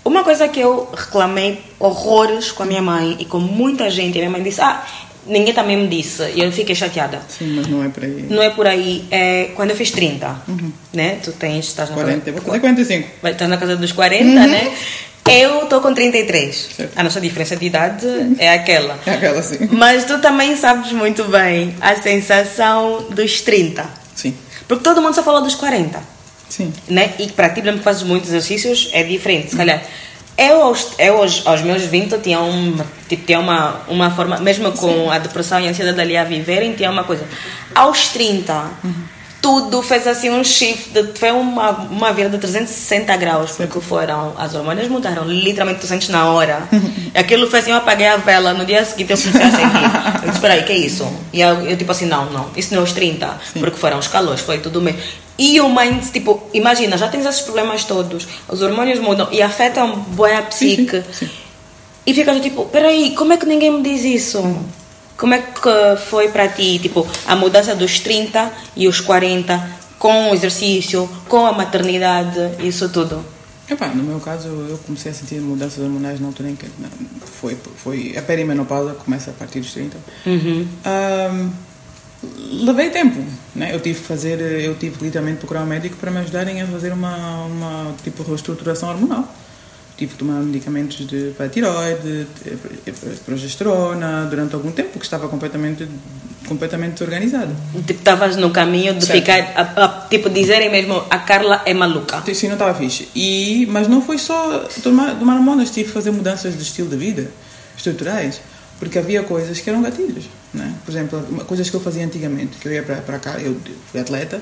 uma coisa que eu reclamei horrores com a minha mãe e com muita gente, a minha mãe disse: "Ah, ninguém também me disse". E eu fiquei chateada. Sim, mas não é para aí. Não é por aí, é quando eu fiz 30, né? Tu tens, estás na 40, eu vou fazer 45. vai estar na casa dos 40, né? Eu tô com 33. Certo. A nossa diferença de idade é aquela. É aquela assim. Mas tu também sabes muito bem a sensação dos 30. Sim, Porque todo mundo só fala dos 40, sim. né? E para ti, mesmo que fazes muitos exercícios, é diferente. Se calhar, eu aos, eu aos, aos meus 20 eu tinha, uma, tipo, tinha uma, uma forma, mesmo com a depressão e a ansiedade ali a viverem, tinha uma coisa. Aos 30, tudo fez assim um shift, de, foi uma, uma virada de 360 graus, porque foram, as hormonas mudaram, literalmente tu sentes na hora. Aquilo foi assim, eu apaguei a vela, no dia seguinte eu comecei a sentir. Eu disse, peraí, que é isso? E eu, eu tipo assim, não, não, isso não é os 30, porque foram os calores, foi tudo mesmo. E o mind, tipo, imagina, já tens esses problemas todos, os hormônios mudam e afetam a psique. E ficas tipo, peraí, como é que ninguém me diz isso? Como é que foi para ti, tipo, a mudança dos 30 e os 40 com o exercício, com a maternidade, isso tudo? Epá, no meu caso, eu comecei a sentir mudanças hormonais na altura em que foi, foi a perimenopausa, começa a partir dos 30. Ahm, levei tempo, né? Eu tive que fazer, eu tive literalmente procurar um médico para me ajudarem a fazer uma, uma tipo reestruturação hormonal. Tive que tomar medicamentos de, para a tiroide, de- de progesterona, durante algum tempo, porque estava completamente completamente desorganizada. Tipo, estavas no caminho de Certo. ficar, a- a- tipo, dizerem mesmo, a Carla é maluca. Sim, não estava fixe. E, mas não foi só tomar, tomar hormonas, tive que fazer mudanças de estilo de vida, estruturais, porque havia coisas que eram gatilhos. Né? Por exemplo, coisas que eu fazia antigamente, que eu ia para, para cá, eu fui atleta,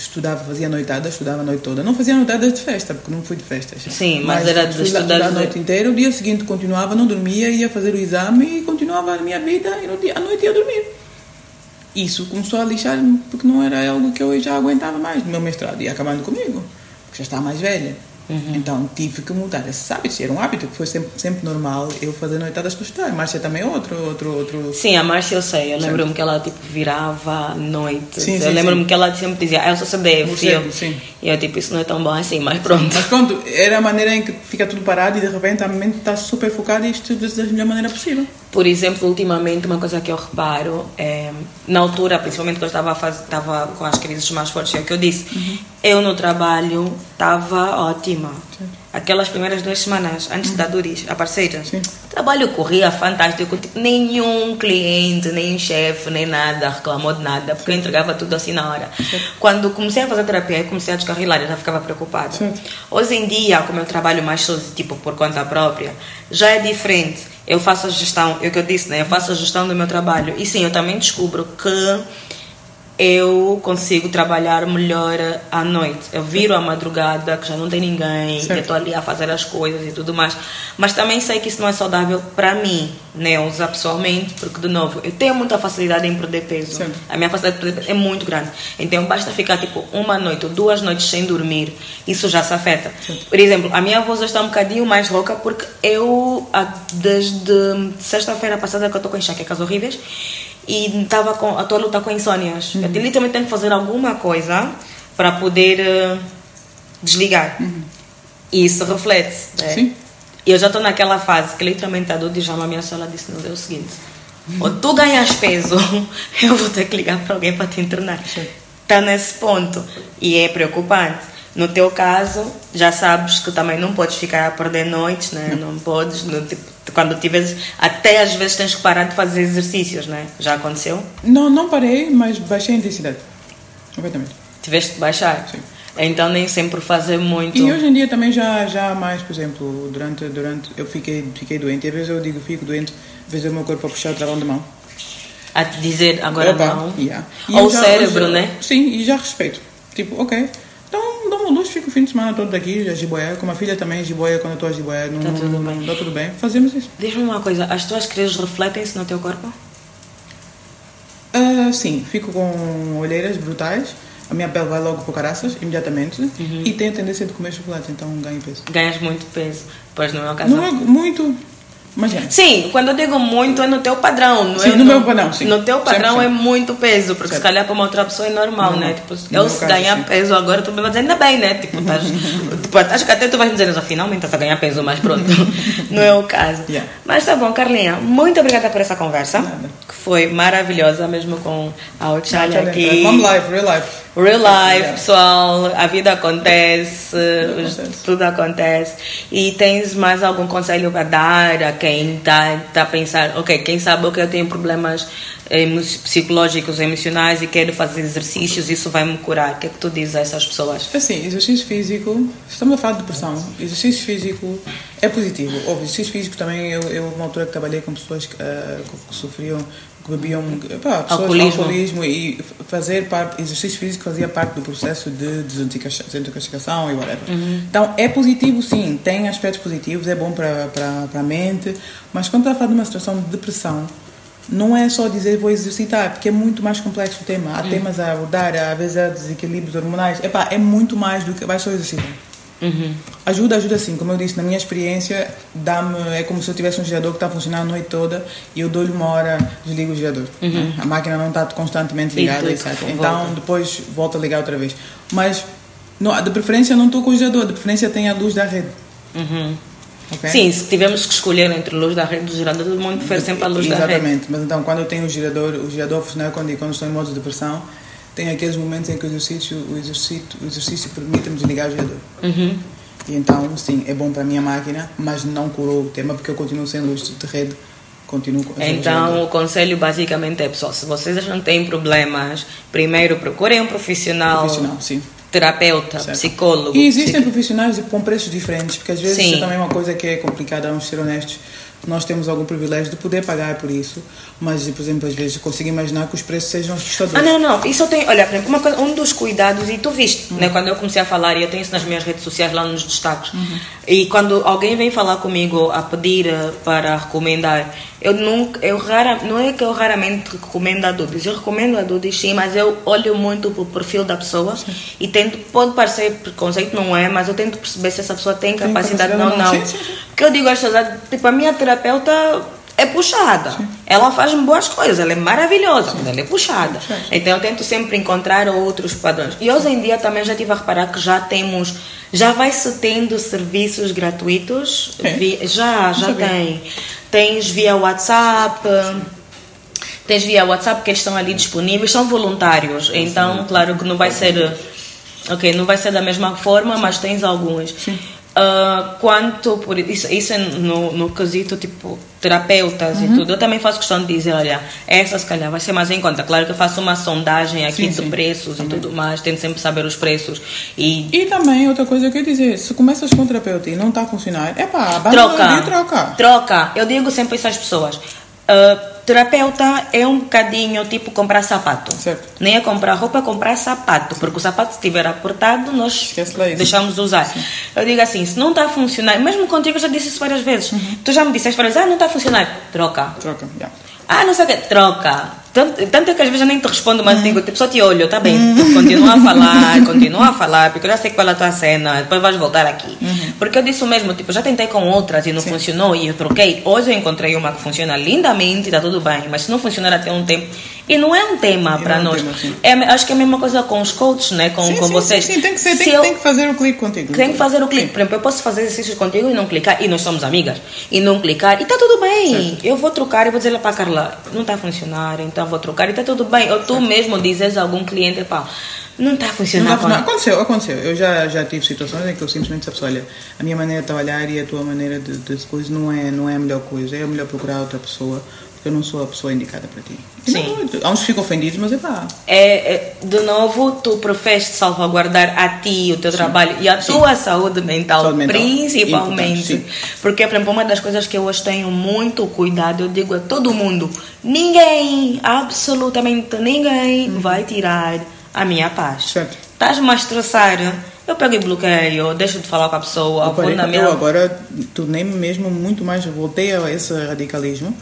estudava, fazia noitada, estudava a noite toda. Não fazia noitadas de festa, porque não fui de festas. Sim, mas era de estudar estudar a noite inteira, o dia seguinte continuava, não dormia, ia fazer o exame e continuava a minha vida e no dia, à noite ia dormir. Isso começou a lixar-me porque não era algo que eu já aguentava mais no meu mestrado. Ia acabando comigo, porque já estava mais velha. Então tive que mudar esses hábitos. Era um hábito que foi sempre, sempre normal eu fazer noitadas para estudar. Márcia também é outro, outro, outro. Sim, a Márcia eu sei, eu lembro-me que ela tipo virava à noite. Sim, eu lembro-me que ela sempre dizia, ah, eu sou CDF. Sim. e eu tipo, isso não é tão bom assim, mas pronto. Mas pronto, era a maneira em que fica tudo parado e de repente a mente está super focada e isto da melhor maneira possível. Por exemplo, ultimamente, uma coisa que eu reparo é, na altura, principalmente quando eu estava, faz- estava com as crises mais fortes, é o que eu disse, eu no trabalho estava ótima. Aquelas primeiras duas semanas antes da Duris, a parceira, Sim. o trabalho corria fantástico, nenhum cliente, nem chefe, nem nada reclamou de nada, porque eu entregava tudo assim na hora. Quando comecei a fazer terapia, comecei a descarrilar, eu já ficava preocupada. Hoje em dia, como eu trabalho mais sozinho, tipo por conta própria, já é diferente. Eu faço a gestão, é o que eu disse, né? Eu faço a gestão do meu trabalho. E sim, eu também descubro que eu consigo trabalhar melhor à noite. Eu viro à madrugada, que já não tem ninguém, Certo. eu estou ali a fazer as coisas e tudo mais. Mas também sei que isso não é saudável para mim, né? Usar pessoalmente, porque, de novo, eu tenho muita facilidade em perder peso. Certo. A minha facilidade de perder peso é muito grande. Então, basta ficar, tipo, uma noite ou duas noites sem dormir, isso já se afeta. Por exemplo, a minha voz está um bocadinho mais rouca, porque eu, desde sexta-feira passada que eu estou com enxaquecas horríveis, e estava com, estou a lutar com insônias. Eu literalmente tenho que fazer alguma coisa para poder eh, desligar. E isso reflete. né? Sim. E eu já estou naquela fase que literalmente a Dudu já me ameaçou. Ela disse: Não, é o seguinte: ou tu ganhas peso, eu vou ter que ligar para alguém para te internar. Está nesse ponto. E é preocupante. No teu caso, já sabes que também não podes ficar a perder noites, né? Não podes. tipo, quando tiveres. Até às vezes tens que parar de fazer exercícios, né? Já aconteceu? Não, não parei, mas baixei a intensidade. Completamente. Tiveste que baixar. Sim. Então nem sempre fazer muito. E hoje em dia também já, já mais, por exemplo, durante, durante eu fiquei, fiquei doente. E às vezes eu digo fico doente, às vezes o meu corpo a puxar o travão de mão. A te dizer agora Opa, não. yeah. Ou o cérebro, já- né? Sim, e já respeito. Tipo, ok. Uma luz, fico o fim de semana todo daqui, a jiboia. Com a filha também, jiboia, quando eu estou a jiboia, não, Tá tudo não, bem. não, dá tudo bem. Fazemos isso. Diz-me uma coisa, as tuas crises refletem-se no teu corpo? Ah, sim, fico com olheiras brutais. A minha pele vai logo para caraças, imediatamente. Uhum. E tenho a tendência de comer chocolate, então ganho peso. Ganhas muito peso. Pois no meu caso. Não é muito, é. Sim, quando eu digo muito é no teu padrão, não Sim, é no meu padrão, sim. No teu padrão Certo, é sim. muito peso, porque se calhar para uma outra pessoa é normal, Não, né? Tipo, No eu meu se caso, ganhar sim. peso agora, tu me vai dizer ainda bem, né? Tipo, estás, tipo, acho que até tu vais me dizer, "Ah, finalmente estás a ganhar peso, mas pronto, não é o caso. Yeah. Mas tá bom, Carlinha, muito obrigada por essa conversa, Nada. que foi maravilhosa, mesmo com a Ochalha aqui. Mom life, real life. Real life, Yeah. pessoal, a vida acontece, Tudo acontece. tudo acontece. E tens mais algum conselho para dar a quem está tá a pensar, ok, quem sabe que eu tenho problemas emo- psicológicos, emocionais e quero fazer exercícios, isso vai me curar. O que é que tu dizes a essas pessoas? Assim, exercício físico, estamos a falar de depressão. Exercício físico é positivo. Houve exercício físico também. Eu, eu uma altura que trabalhei com pessoas que, ah, que sofriam, bebiam, pá, pessoas Alcoolismo. alcoolismo e fazer parte, exercício físico fazia parte do processo de desintoxica- desintoxicação e whatever. Então é positivo, sim, tem aspectos positivos, é bom para, a mente, mas quando está a falar de uma situação de depressão, não é só dizer vou exercitar, porque é muito mais complexo o tema. Há temas a abordar, às vezes há desequilíbrios hormonais. Epá, é muito mais do que vai só exercitar. Ajuda, ajuda sim. Como eu disse, na minha experiência, dá-me é como se eu tivesse um gerador que está a funcionar a noite toda e eu dou-lhe uma hora, desligo o gerador. né? A máquina não está constantemente E ligada, etc. volta. Então depois volto a ligar outra vez. Mas não, de preferência não estou com o gerador, de preferência tem a luz da rede. ok? Sim, se tivermos que escolher entre a luz da rede e o gerador, todo mundo prefere sempre a luz da rede. Exatamente, mas então quando eu tenho o gerador, o gerador funciona quando, quando estou em modo de depressão, tem aqueles momentos em que o exercício, o exercício, o exercício permite-me desligar o gerador. Uhum. E então, sim, é bom para a minha máquina, mas não curou o tema porque eu continuo sem luz de rede continuo Então, o conselho basicamente é, pessoal, se vocês não têm problemas, primeiro procurem um profissional, Profissional, sim. terapeuta, Certo. psicólogo. E existem psiqui- profissionais com preços diferentes, porque às vezes Sim. isso é também uma coisa que é complicada, vamos ser honestos. Nós temos algum privilégio de poder pagar por isso, mas, por exemplo, às vezes consigo imaginar que os preços sejam Ah, assustadores. não, não. Isso eu tenho. Olha, por exemplo, uma coisa, um dos cuidados, e tu viste, Hum. né, quando eu comecei a falar, e eu tenho isso nas minhas redes sociais, lá nos destaques, Uhum. E quando alguém vem falar comigo a pedir eh, para recomendar, eu nunca. Eu rara, não é que eu raramente recomendo a Dudis, eu recomendo a Dudis sim, mas eu olho muito pro perfil da pessoa e tento. Pode parecer preconceito, não é, mas eu tento perceber se essa pessoa tem Tem capacidade, ou não. não. Sim, sim, sim. Porque eu digo às pessoas, tipo, a minha terapeuta é puxada. Ela faz boas coisas, ela é maravilhosa, mas ela é puxada. Sim, sim. Então eu tento sempre encontrar outros padrões. E hoje em dia também já tive a reparar que já temos, já vai se tendo serviços gratuitos. É? vi- já, já sabia. tem. Tens via WhatsApp. Tens via WhatsApp que eles estão ali disponíveis, são voluntários. Então, claro que não vai ser. Ok, não vai ser da mesma forma, mas tens alguns. Ah, quanto por isso, isso é no, no quesito tipo terapeutas e tudo, eu também faço questão de dizer: olha, essa se calhar vai ser mais em conta. Claro que eu faço uma sondagem aqui Sim, de sim. preços Também. e tudo mais, tento sempre saber os preços e E também, outra coisa que eu ia dizer, se começas com terapeuta e não está a funcionar, é pá, troca. troca. Troca. Eu digo sempre isso às pessoas. Ah, terapeuta é um bocadinho tipo comprar sapato. Certo. Nem é comprar roupa, é comprar sapato. Porque o sapato, se estiver apertado, nós deixamos de usar. Eu digo assim: se não está a funcionar, mesmo contigo eu já disse isso várias vezes. Tu já me disseste várias vezes: ah, não está a funcionar. Troca. Troca, já. Ah, não sei o que, troca. Tanto, tanto é que às vezes eu nem te respondo, mas digo, tipo, só te olho, tá bem, tu continua a falar, continua a falar, porque eu já sei qual é a tua cena, depois vais voltar aqui. Porque eu disse o mesmo, tipo, já tentei com outras e não funcionou e eu troquei. Hoje eu encontrei uma que funciona lindamente, tá tudo bem, mas se não funcionar até um tempo, e não é um tema para não é um nós. tema. É, acho que é a mesma coisa com os coaches, né, com, Sim, com sim, vocês. Sim, sim, tem que ser, Se tem, eu- tem que fazer o clique contigo. tem que fazer o clique. Por exemplo, eu posso fazer exercícios contigo e não clicar, e nós somos amigas, e não clicar, e tá tudo bem. Eu vou trocar e vou dizer para Carla, não está a funcionar, então vou trocar, e tá tudo bem. Ou tu mesmo dizes a algum cliente, pá, não está a Não funcionar. dá pra- não, pá. aconteceu, aconteceu. Eu já, já tive situações em que eu simplesmente disse, olha, a minha maneira de trabalhar e a tua maneira de, de coisa não é, não é a melhor coisa. É melhor procurar outra pessoa, eu não sou a pessoa indicada para ti. E Sim. Não, há uns que ficam ofendidos, mas é pá. É, é, de novo, tu preferes salvaguardar a ti, o teu trabalho e a tua saúde mental, Saúde mental. principalmente. Porque, por exemplo, uma das coisas que eu hoje tenho muito cuidado, eu digo a todo mundo: ninguém, absolutamente ninguém, vai tirar a minha paz. Certo. Estás-me a estressar? Eu pego e bloqueio, deixo de falar com a pessoa, Eu, vou na eu minha. agora tornei-me mesmo muito mais, voltei a esse radicalismo,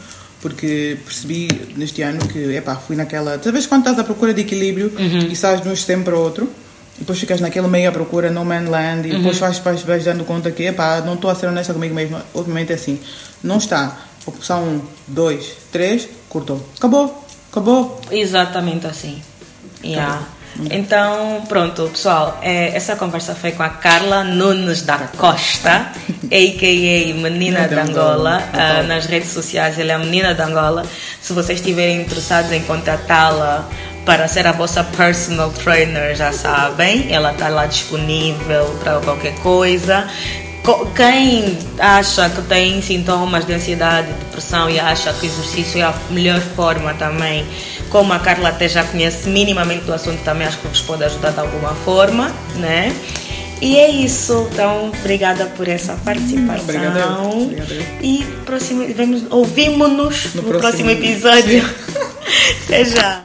porque percebi neste ano que, epá, fui naquela. Talvez quando estás à procura de equilíbrio Uhum. e sais de um extremo para o outro, e depois ficas naquele meio à procura, no man land, e Uhum. depois vais, vais, vais dando conta que, epá, não estou a ser honesta comigo mesmo. Obviamente é assim, não está. Opção 1, 2, 3, cortou. Acabou, acabou. Exatamente assim. Yeah. Então, pronto, pessoal, é, essa conversa foi com a Carla Nunes da Costa, a.k.a. Menina da Angola. Ah, nas redes sociais, ela é a Menina da Angola. Se vocês estiverem interessados em contatá-la para ser a vossa personal trainer, já sabem, ela está lá disponível para qualquer coisa. Quem acha que tem sintomas de ansiedade, depressão e acha que o exercício é a melhor forma também, como a Carla até já conhece minimamente do assunto, também acho que vos pode ajudar de alguma forma, né? E é isso. Então, obrigada por essa participação. Obrigada eu. Obrigada eu. E próximo, vemos, ouvimos-nos no, No próximo próximo- episódio. Até já.